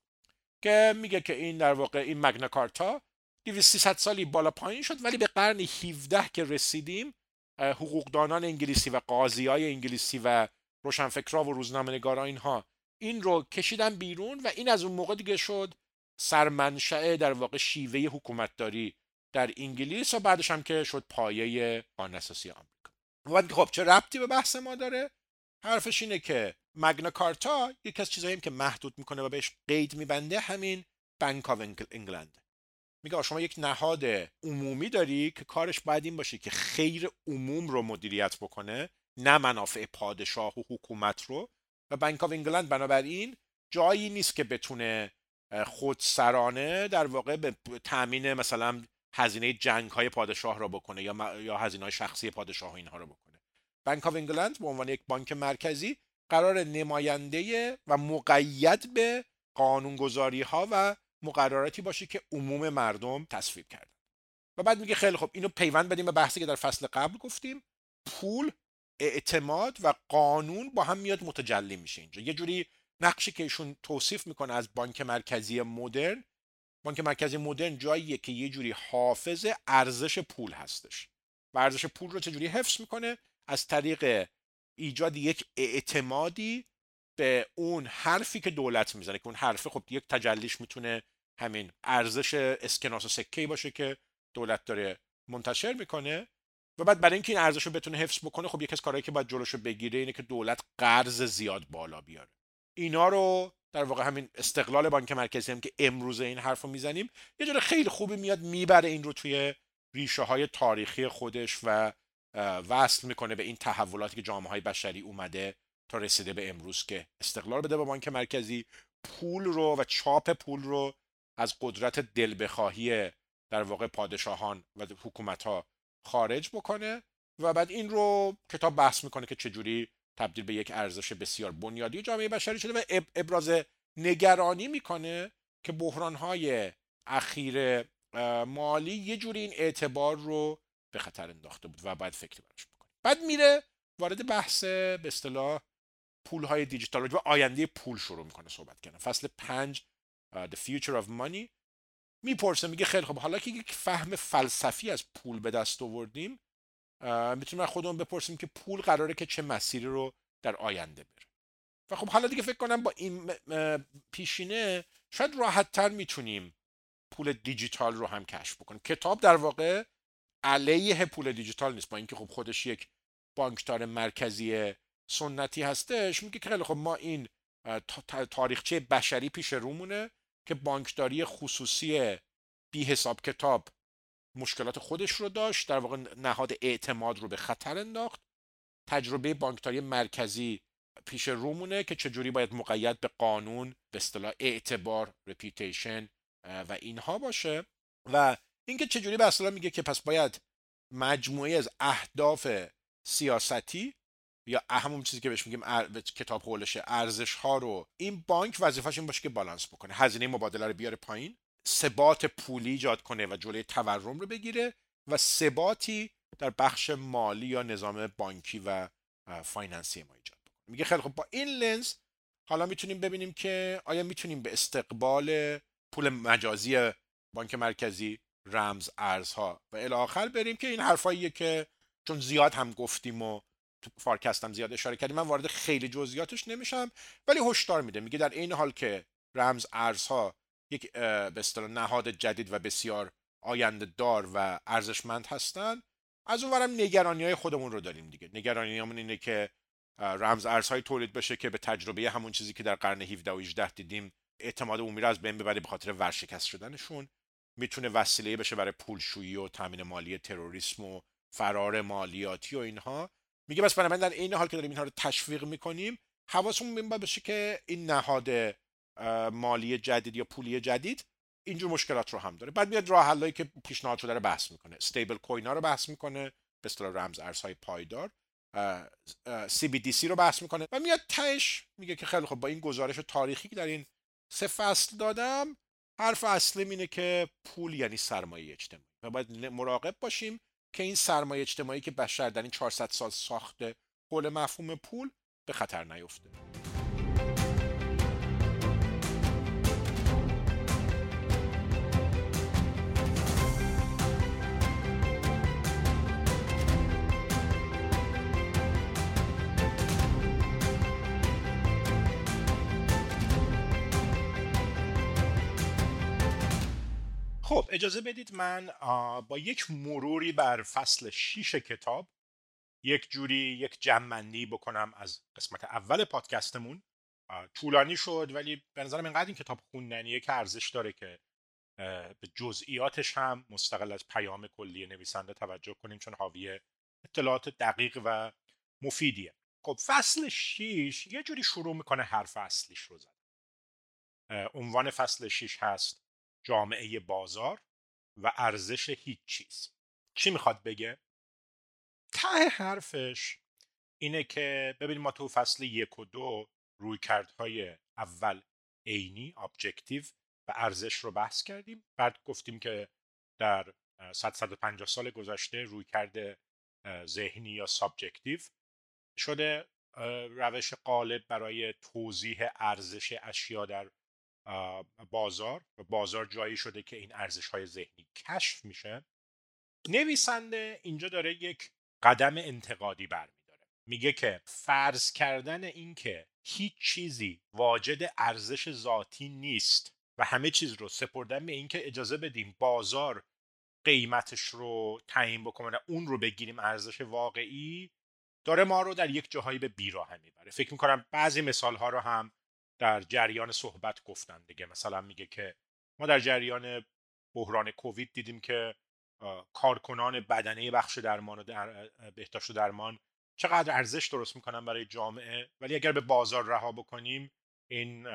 که میگه که این در واقع این مگنا کارتا 200 سالی بالا پایین شد ولی به قرن 17 که رسیدیم حقوقدانان انگلیسی و قاضی های انگلیسی و روشنفکرا و روزنامه نگارا اینها این رو کشیدن بیرون و این از اون موقع دیگه شد سرمنشأ در واقع شیوه حکومتداری در انگلیس و بعدش هم که شد پایه قانون اساسی آمریکا. و خب چه ربطی به بحث ما داره؟ حرفش اینه که مگنا کارتا یکی از چیزهایی که محدود می‌کنه و بهش قید میبنده همین بانک آف انگلند. میگه شما یک نهاد عمومی داری که کارش باید این باشه که خیر عموم رو مدیریت بکنه نه منافع پادشاه و حکومت رو. و Bank of England بنابراین جایی نیست که بتونه خودسرانه در واقع به تامین مثلا هزینه جنگ های پادشاه را بکنه یا یا هزینه شخصی پادشاه و اینها رو بکنه. Bank of England به عنوان یک بانک مرکزی قراره نماینده و مقید به قانونگذاری ها و مقرراتی باشه که عموم مردم تصویب کردن. و بعد میگه خیلی خب اینو پیوند بدیم به بحثی که در فصل قبل گفتیم. پول اعتماد و قانون با هم میاد متجلی میشه اینجا. یه جوری نقشی که ایشون توصیف می‌کنه از بانک مرکزی مدرن بانک مرکزی مدرن جاییه که یه جوری حافظ ارزش پول هستش و ارزش پول رو چجوری حفظ می‌کنه؟ از طریق ایجاد یک اعتمادی به اون حرفی که دولت می‌زنه که اون حرفه خب یک تجلیش می‌تونه همین ارزش اسکناس و سکه باشه که دولت داره منتشر می‌کنه و بعد برای اینکه این ارزش رو بتونه حفظ بکنه خب یکی از کارهایی که باید جلوشو بگیره اینه که دولت قرض زیاد بالا بیاره. اینا رو در واقع همین استقلال بانک مرکزی هم که امروز این حرف رو می‌زنیم یه جور خیلی خوبی میاد می‌بره این رو توی ریشه های تاریخی خودش و وصل می‌کنه به این تحولاتی که جامعه های بشری اومده تا رسیده به امروز که استقلال بده به بانک مرکزی. پول رو و چاپ پول رو از قدرت دل بخواهی در واقع پادشاهان و حکومت ها خارج بکنه و بعد این رو کتاب بحث می‌کنه که چجوری تبدیل به یک ارزش بسیار بنیادی جامعه بشری شده و ابراز نگرانی می‌کنه که بحرانهای اخیر مالی یه جوری این اعتبار رو به خطر انداخته بود و باید فکر براش بکنیم. بعد میره وارد بحث به اصطلاح پول های دیجیتال و آینده پول شروع می‌کنه صحبت کردن. فصل پنج The Future of Money می‌پرسه میگه خیلی خب حالا که یک فهم فلسفی از پول به دست آوردیم می‌تونیم خودمون بپرسیم که پول قراره که چه مسیری رو در آینده بره. و خب حالا دیگه فکر کنم با این پیشینه شاید راحت تر می‌تونیم پول دیجیتال رو هم کشف بکنیم. کتاب در واقع علیه پول دیجیتال نیست با اینکه خب خودش یک بانکدار مرکزی سنتی هستش. میگه که خیلی خب ما این تاریخچه بشری پیش رومونه که بانکداری خصوصی بی حساب کتاب مشکلات خودش رو داشت در واقع نهاد اعتماد رو به خطر انداخت. تجربه بانکداری مرکزی پیش رومونه که چجوری باید مقید به قانون به اصطلاح اعتبار رپیتیشن و اینها باشه. و اینکه چجوری به اصطلاح میگه که پس باید مجموعه از اهداف سیاستی یا همون چیزی که بهش میگیم کتاب قولشه ارزش ها رو این بانک وظیفش این باشه که بالانس بکنه. هزینه مبادله رو بیاره پایین. ثبات پولی ایجاد کنه و جلوی تورم رو بگیره و ثباتی در بخش مالی یا نظام بانکی و finance ی ما ایجاد بکنه. میگه خیلی خب با این لنز حالا می‌تونیم ببینیم که آیا می‌تونیم به استقبال پول مجازی بانک مرکزی رمز ارزها و الی آخر بریم که این حرفاییه که چون زیاد هم گفتیم و تو فارکستم زیاد اشاره کردیم من وارد خیلی جزئیاتش نمیشم ولی هشدار میده. میگه در این حال که رمز ارزها یک به نهاد جدید و بسیار آینده دار و ارزشمند هستن. از اونورم نگرانی های خودمون رو داریم دیگه. نگرانی همون اینه که رمز ارزهای تولید بشه که به تجربه همون چیزی که در قرن 17 و 18 دیدیم اعتماد عمومی رو از بین ببره به خاطر ورشکست شدنشون. می‌تونه وسیله بشه برای پولشویی و تامین مالی تروریسم و فرار مالیاتی و اینها. میگه بس بنابراین در این حال که داریم اینها رو تشویق می‌کنیم حواسمون به بشه که این نهاد مالی جدید یا پولی جدید اینجور مشکلات رو هم داره. بعد میاد راه حلایی که پیشنهاد شده رو بحث می‌کنه. استیبل کوین ها رو بحث می‌کنه به اصطلاح رمز ارزهای پایدار. CBDC رو بحث می‌کنه. و میاد تهش میگه که خیلی خب با این گزارش تاریخی که در این سه فصل دادم حرف اصلی اینه که پول یعنی سرمایه اجتماعی. و باید مراقب باشیم که این سرمایه اجتماعی که بشر در این 400 سال ساخته حول مفهوم پول به خطر نیفته. خب اجازه بدید من با یک مروری بر فصل 6 کتاب یک جوری یک جمعنی بکنم از قسمت اول پادکستمون. طولانی شد ولی به نظرم اینقدر این کتاب خوندنیه که ارزش داره که به جزئیاتش هم مستقل از پیام کلی نویسنده توجه کنیم چون حاوی اطلاعات دقیق و مفیدیه. خب فصل 6 یه جوری شروع می‌کنه حرف اصلیش رو زد. عنوان فصل 6 هست جامعه بازار و ارزش هیچ چیز چی می‌خواد بگه؟ ته حرفش اینه که ببینیم ما تو فصل یک و دو رویکردهای اول عینی objective و ارزش رو بحث کردیم بعد گفتیم که در 150 سال گذشته رویکرد ذهنی یا subjective شده روش قالب برای توضیح ارزش اشیا در بازار و بازار جایی شده که این ارزش های ذهنی کشف میشه. نویسنده اینجا داره یک قدم انتقادی برمیداره. میگه که فرض کردن اینکه هیچ چیزی واجد ارزش ذاتی نیست و همه چیز رو سپردن به اینکه اجازه بدیم بازار قیمتش رو تعیین بکنه اون رو بگیریم ارزش واقعی داره ما رو در یک جاهایی به بیراه می‌بره. فکر می‌کنم بعضی مثال ها رو هم در جریان صحبت گفتن دیگه. مثلا میگه که ما در جریان بحران کووید دیدیم که کارکنان بدنه بخش درمان و در بهداشت و درمان چقدر ارزش درست می‌کنن برای جامعه. ولی اگر به بازار رها بکنیم این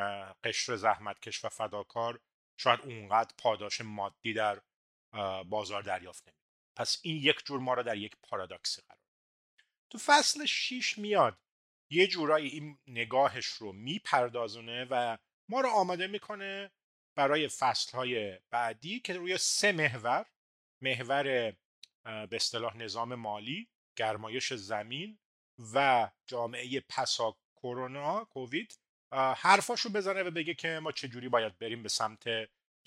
قشر زحمتکش و فداکار شاید اونقدر پاداش مادی در بازار دریافت نمی پس این یک جور ما را در یک پارادوکسی قرار تو فصل 6 میاد. یه جورایی این نگاهش رو میپردازونه و ما رو آماده می‌کنه برای فصلهای بعدی که روی سه محور محور به اصطلاح نظام مالی گرمایش زمین و جامعه پسا کرونا کووید حرفاشو بزنه و بگه که ما چجوری باید بریم به سمت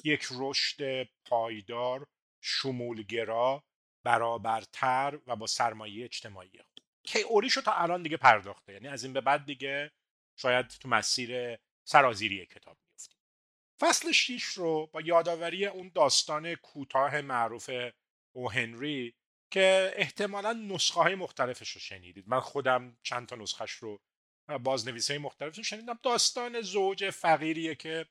یک رشد پایدار شمولگرا برابرتر و با سرمایه اجتماعی که اوریشو تا الان دیگه پرداخته. یعنی از این به بعد دیگه شاید تو مسیر سرازیری کتاب میفتیم فصل 6 رو با یادآوری اون داستان کوتاه معروف او هنری که احتمالا نسخه های مختلفش رو شنیدید. من خودم چند تا نسخهش رو بازنویسی های مختلف رو شنیدم. داستان زوج فقیریه که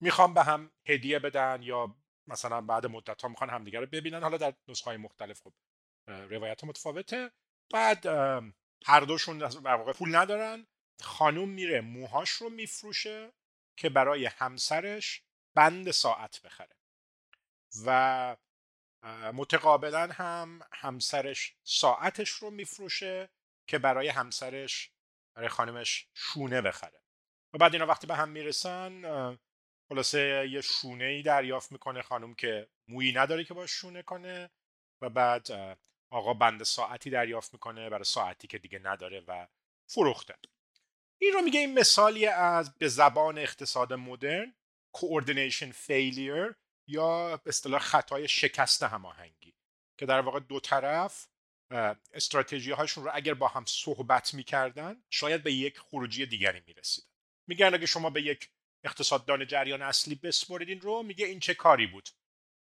می‌خوام به هم هدیه بدن یا مثلا بعد مدت ها می‌خوان همدیگه رو ببینن. حالا در نسخه های مختلف خب روایت متفاوته. بعد هر دوشون در واقع پول ندارن خانوم میره موهاش رو میفروشه که برای همسرش بند ساعت بخره. و متقابلا هم همسرش ساعتش رو میفروشه که برای همسرش برای خانمش شونه بخره. و بعد اینا وقتی به هم می‌رسن خلاصه یه شونه ای دریافت می‌کنه خانم که مویی نداره که باش شونه کنه و بعد آقا بند ساعتی دریافت می‌کنه برای ساعتی که دیگه نداره و فروخته. این رو میگه این مثالی از به زبان اقتصاد مدرن coordination failure یا به اصطلاح خطای شکست هماهنگی که در واقع دو طرف استراتژی هاشون رو اگر با هم صحبت می‌کردن شاید به یک خروجی دیگری می‌رسیدن. میگن اگه شما به یک اقتصاددان جریان اصلی بسپرید این رو میگه این چه کاری بود؟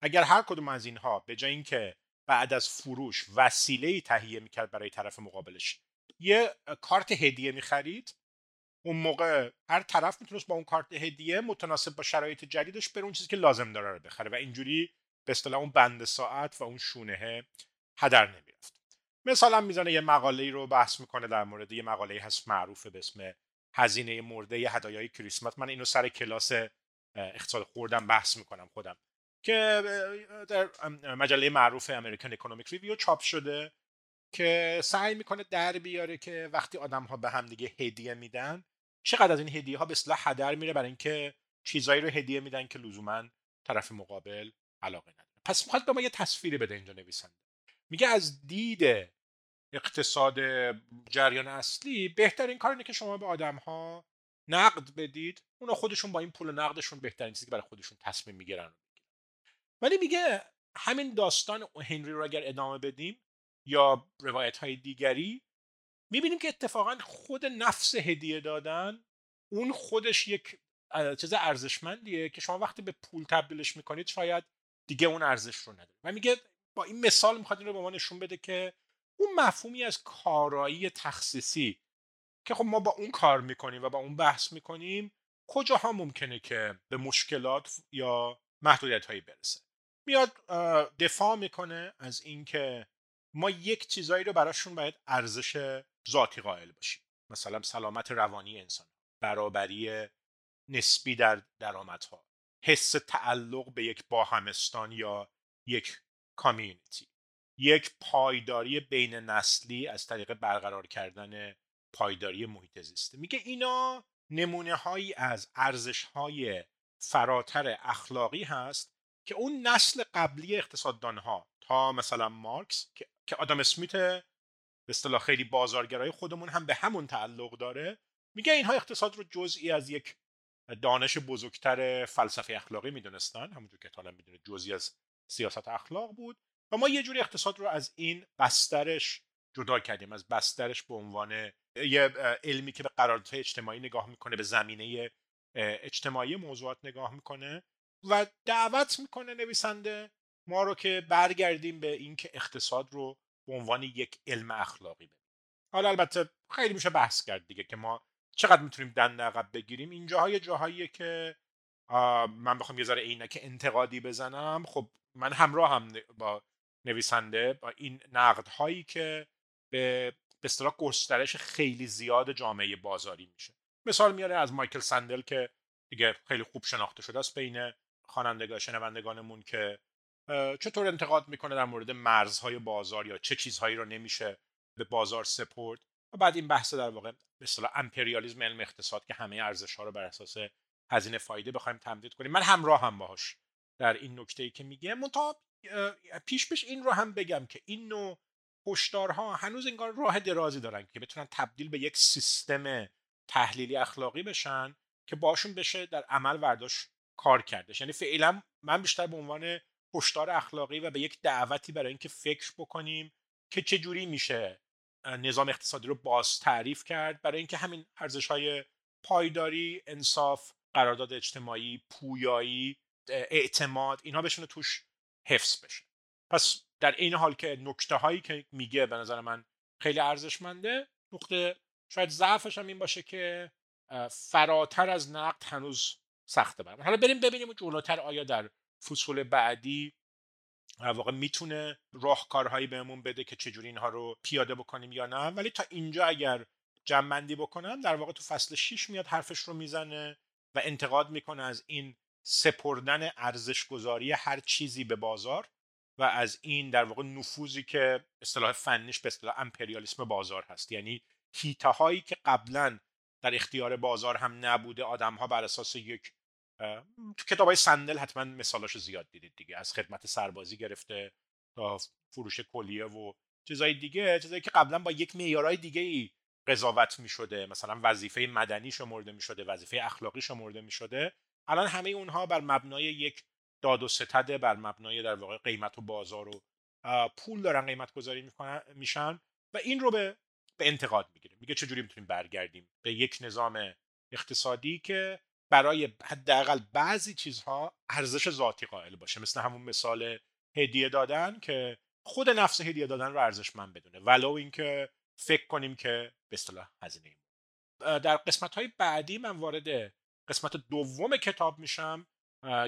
اگر هر کدوم از اینها به جای اینکه بعد از فروش وسیله ای تهیه می‌کرد برای طرف مقابلش. یه کارت هدیه می‌خرید. اون موقع هر طرف می‌تونست با اون کارت هدیه متناسب با شرایط جدیدش بره اون چیزی که لازم داره رو بخره و اینجوری به اصطلاح اون بند ساعت و اون شونه هدر نمی‌رفت. مثلا می‌زنه یه مقاله رو بحث می‌کنه در مورد یه مقاله هست معروف به اسم هزینه مرده هدایای کریسمس. من اینو سر کلاس اقتصاد خوردم بحث می‌کنم خودم. که در مجله معروف امریکن اکونومیک ریویو چاپ شده که سعی می‌کنه در بیاره که وقتی آدم ها به هم دیگه هدیه میدن چقدر از این هدیه ها به اصطلاح هدر میره برای اینکه چیزایی رو هدیه میدن که لزوما طرف مقابل علاقه نداره. پس می‌خواد به ما یه تصویری بده اینجا نویسنده. میگه از دید اقتصاد جریان اصلی بهترین کار اینه که شما به آدم ها نقد بدید. اونا خودشون با این پول نقدشون بهترین چیزی که برای خودشون تصمیم می‌گیرن ولی میگه همین داستان هنری رو اگر ادامه بدیم یا روایت های دیگری می‌بینیم که اتفاقا خود نفس هدیه دادن اون خودش یک چیز ارزشمندیه که شما وقتی به پول تبدیلش می‌کنید شاید دیگه اون ارزش رو نداره. و میگه با این مثال می‌خواد این رو به ما نشون بده که اون مفهومی از کارایی تخصیصی که خب ما با اون کار می‌کنیم و با اون بحث می‌کنیم کجاها ممکنه که به مشکلات یا محدودیت هایی برسه؟ میاد دفاع می‌کنه از اینکه ما یک چیزایی رو براشون باید ارزش ذاتی قائل باشیم. مثلا سلامت روانی انسان برابری نسبی در درآمدها حس تعلق به یک باهمستان یا یک کامیونیتی یک پایداری بین نسلی از طریق برقرار کردن پایداری محیط زیسته میگه اینا نمونه هایی از ارزش های فراتر اخلاقی هست که اون نسل قبلی اقتصاددان ها تا مثلا مارکس که آدم اسمیت به اصطلاح خیلی بازارگرای خودمون هم به همون تعلق داره میگه اینها اقتصاد رو جزئی از یک دانش بزرگتر فلسفه اخلاقی می‌دونستن همونجور که تالم می‌دونه جزئی از سیاست اخلاق بود و ما یه جوری اقتصاد رو از این بسترش جدا کردیم از بسترش به عنوان یه علمی که به قراردادهای اجتماعی نگاه می‌کنه به زمینه اجتماعی موضوعات نگاه می‌کنه. و دعوت می‌کنه نویسنده ما رو که برگردیم به اینکه اقتصاد رو به عنوان یک علم اخلاقی ببینیم. حالا البته خیلی میشه بحث کرد دیگه که ما چقدر می‌تونیم دند عقب بگیریم. این جاهای جاهاییه که من بخوام یه ذره عینک انتقادی بزنم. خب من همراه هم با نویسنده با این نقد هایی که به به اصطلاح گسترش خیلی زیاد جامعه بازاری میشه. مثال میاره از مایکل سندل که دیگه خیلی خوب شناخته شده است بین خوانندگان شنوندگانمون که چطور انتقاد می‌کنه در مورد مرزهای بازار یا چه چیزهایی رو نمیشه به بازار سپرد؟ و بعد این بحث در واقع به اصطلاح امپریالیسم علم اقتصاد که همه ارزش ها رو بر اساس هزینه فایده بخوایم تمدید کنیم. من همراه هم باهاش در این نکته ای که میگه. منتها پیش پیش این رو هم بگم که این نوع هشدارها هنوز انگار راه درازی دارن که بتونن تبدیل به یک سیستم تحلیلی اخلاقی بشن که باشون بشه در عمل ورداش کار کردش. یعنی فعلا من بیشتر به عنوان هشدار اخلاقی و به یک دعوتی برای اینکه فکر بکنیم که چه جوری میشه نظام اقتصادی رو باز تعریف کرد. برای اینکه همین ارزش های پایداری انصاف قرارداد اجتماعی پویایی اعتماد اینها بشونه توش حفظ بشه. پس در این حال که نکته هایی که میگه به نظر من خیلی ارزشمنده نقطه شاید ضعفش هم این باشه که فراتر از نقد هنوز سخته برم حالا بریم ببینیم جلوتر آیا در فصول بعدی واقع می‌تونه راهکارهایی بهمون بده که چجوری اینها رو پیاده بکنیم یا نه. ولی تا اینجا اگر جمعندی بکنم در واقع تو فصل 6 میاد حرفش رو می‌زنه و انتقاد می‌کنه از این سپردن ارزش گذاری هر چیزی به بازار و از این در واقع نفوذی که اصطلاح فنیش به اصطلاح امپریالیسم بازار هست. یعنی هیته هایی که قبلا در اختیار بازار هم نبوده آدم ها بر اساس یک تو کتاب های سندل حتما مثالاشو زیاد دیدید دیگه. از خدمت سربازی گرفته تا فروش کلیه و چیزای دیگه چیزایی که قبلا با یک معیارهای دیگه ای قضاوت می شده مثلا وظیفه مدنی شمرده می شده وظیفه اخلاقی شمرده می شده الان همه اونها بر مبنای یک داد و ستده بر مبنای در واقع قیمت و بازار و پول دارن قیمت گذاری میشن و این رو به به انتقاد می‌گیره. میگه چجوری می‌تونیم برگردیم به یک نظام اقتصادی که برای حداقل بعضی چیزها ارزش ذاتی قائل باشه. مثل همون مثال هدیه دادن که خود نفس هدیه دادن رو ارزشمند بدونه. ولو اینکه فکر کنیم که به اصطلاح هزینه در قسمت های بعدی من وارد قسمت دوم کتاب میشم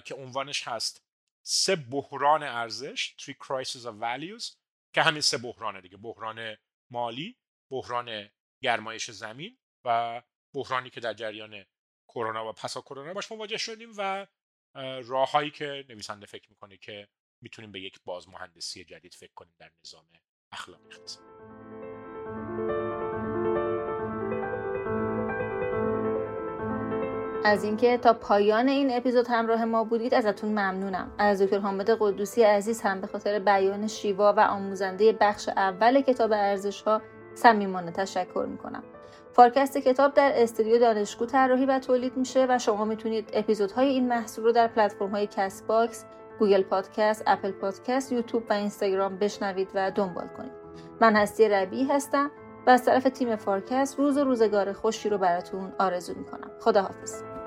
که عنوانش هست سه بحران ارزش Three Crises of Values که همین سه بحرانه دیگه. بحران مالی بحران گرمایش زمین و بحرانی که در جریان کرونا و پسا کرونا باش مواجه شدیم و راههایی که نویسنده فکر می‌کنه که می‌تونیم به یک باز مهندسی جدید فکر کنیم در نظام اخلاقی اقتصادی. از اینکه تا پایان این اپیزود همراه ما بودید ازتون ممنونم. از دکتر حامد قدوسی عزیز هم به خاطر بیان شیوا و آموزنده بخش اول کتاب ارزش ها صمیمانه تشکر می‌کنم. فارکست کتاب در استودیو دانشگو طراحی و تولید میشه و شما می‌تونید اپیزودهای این محصول رو در پلتفرم های Castbox، Google Podcast، Apple Podcast، یوتیوب و اینستاگرام بشنوید و دنبال کنید. من هستی ربی هستم و از طرف تیم فارکست روز و روزگار خوشی رو براتون آرزو می‌کنم. خداحافظ.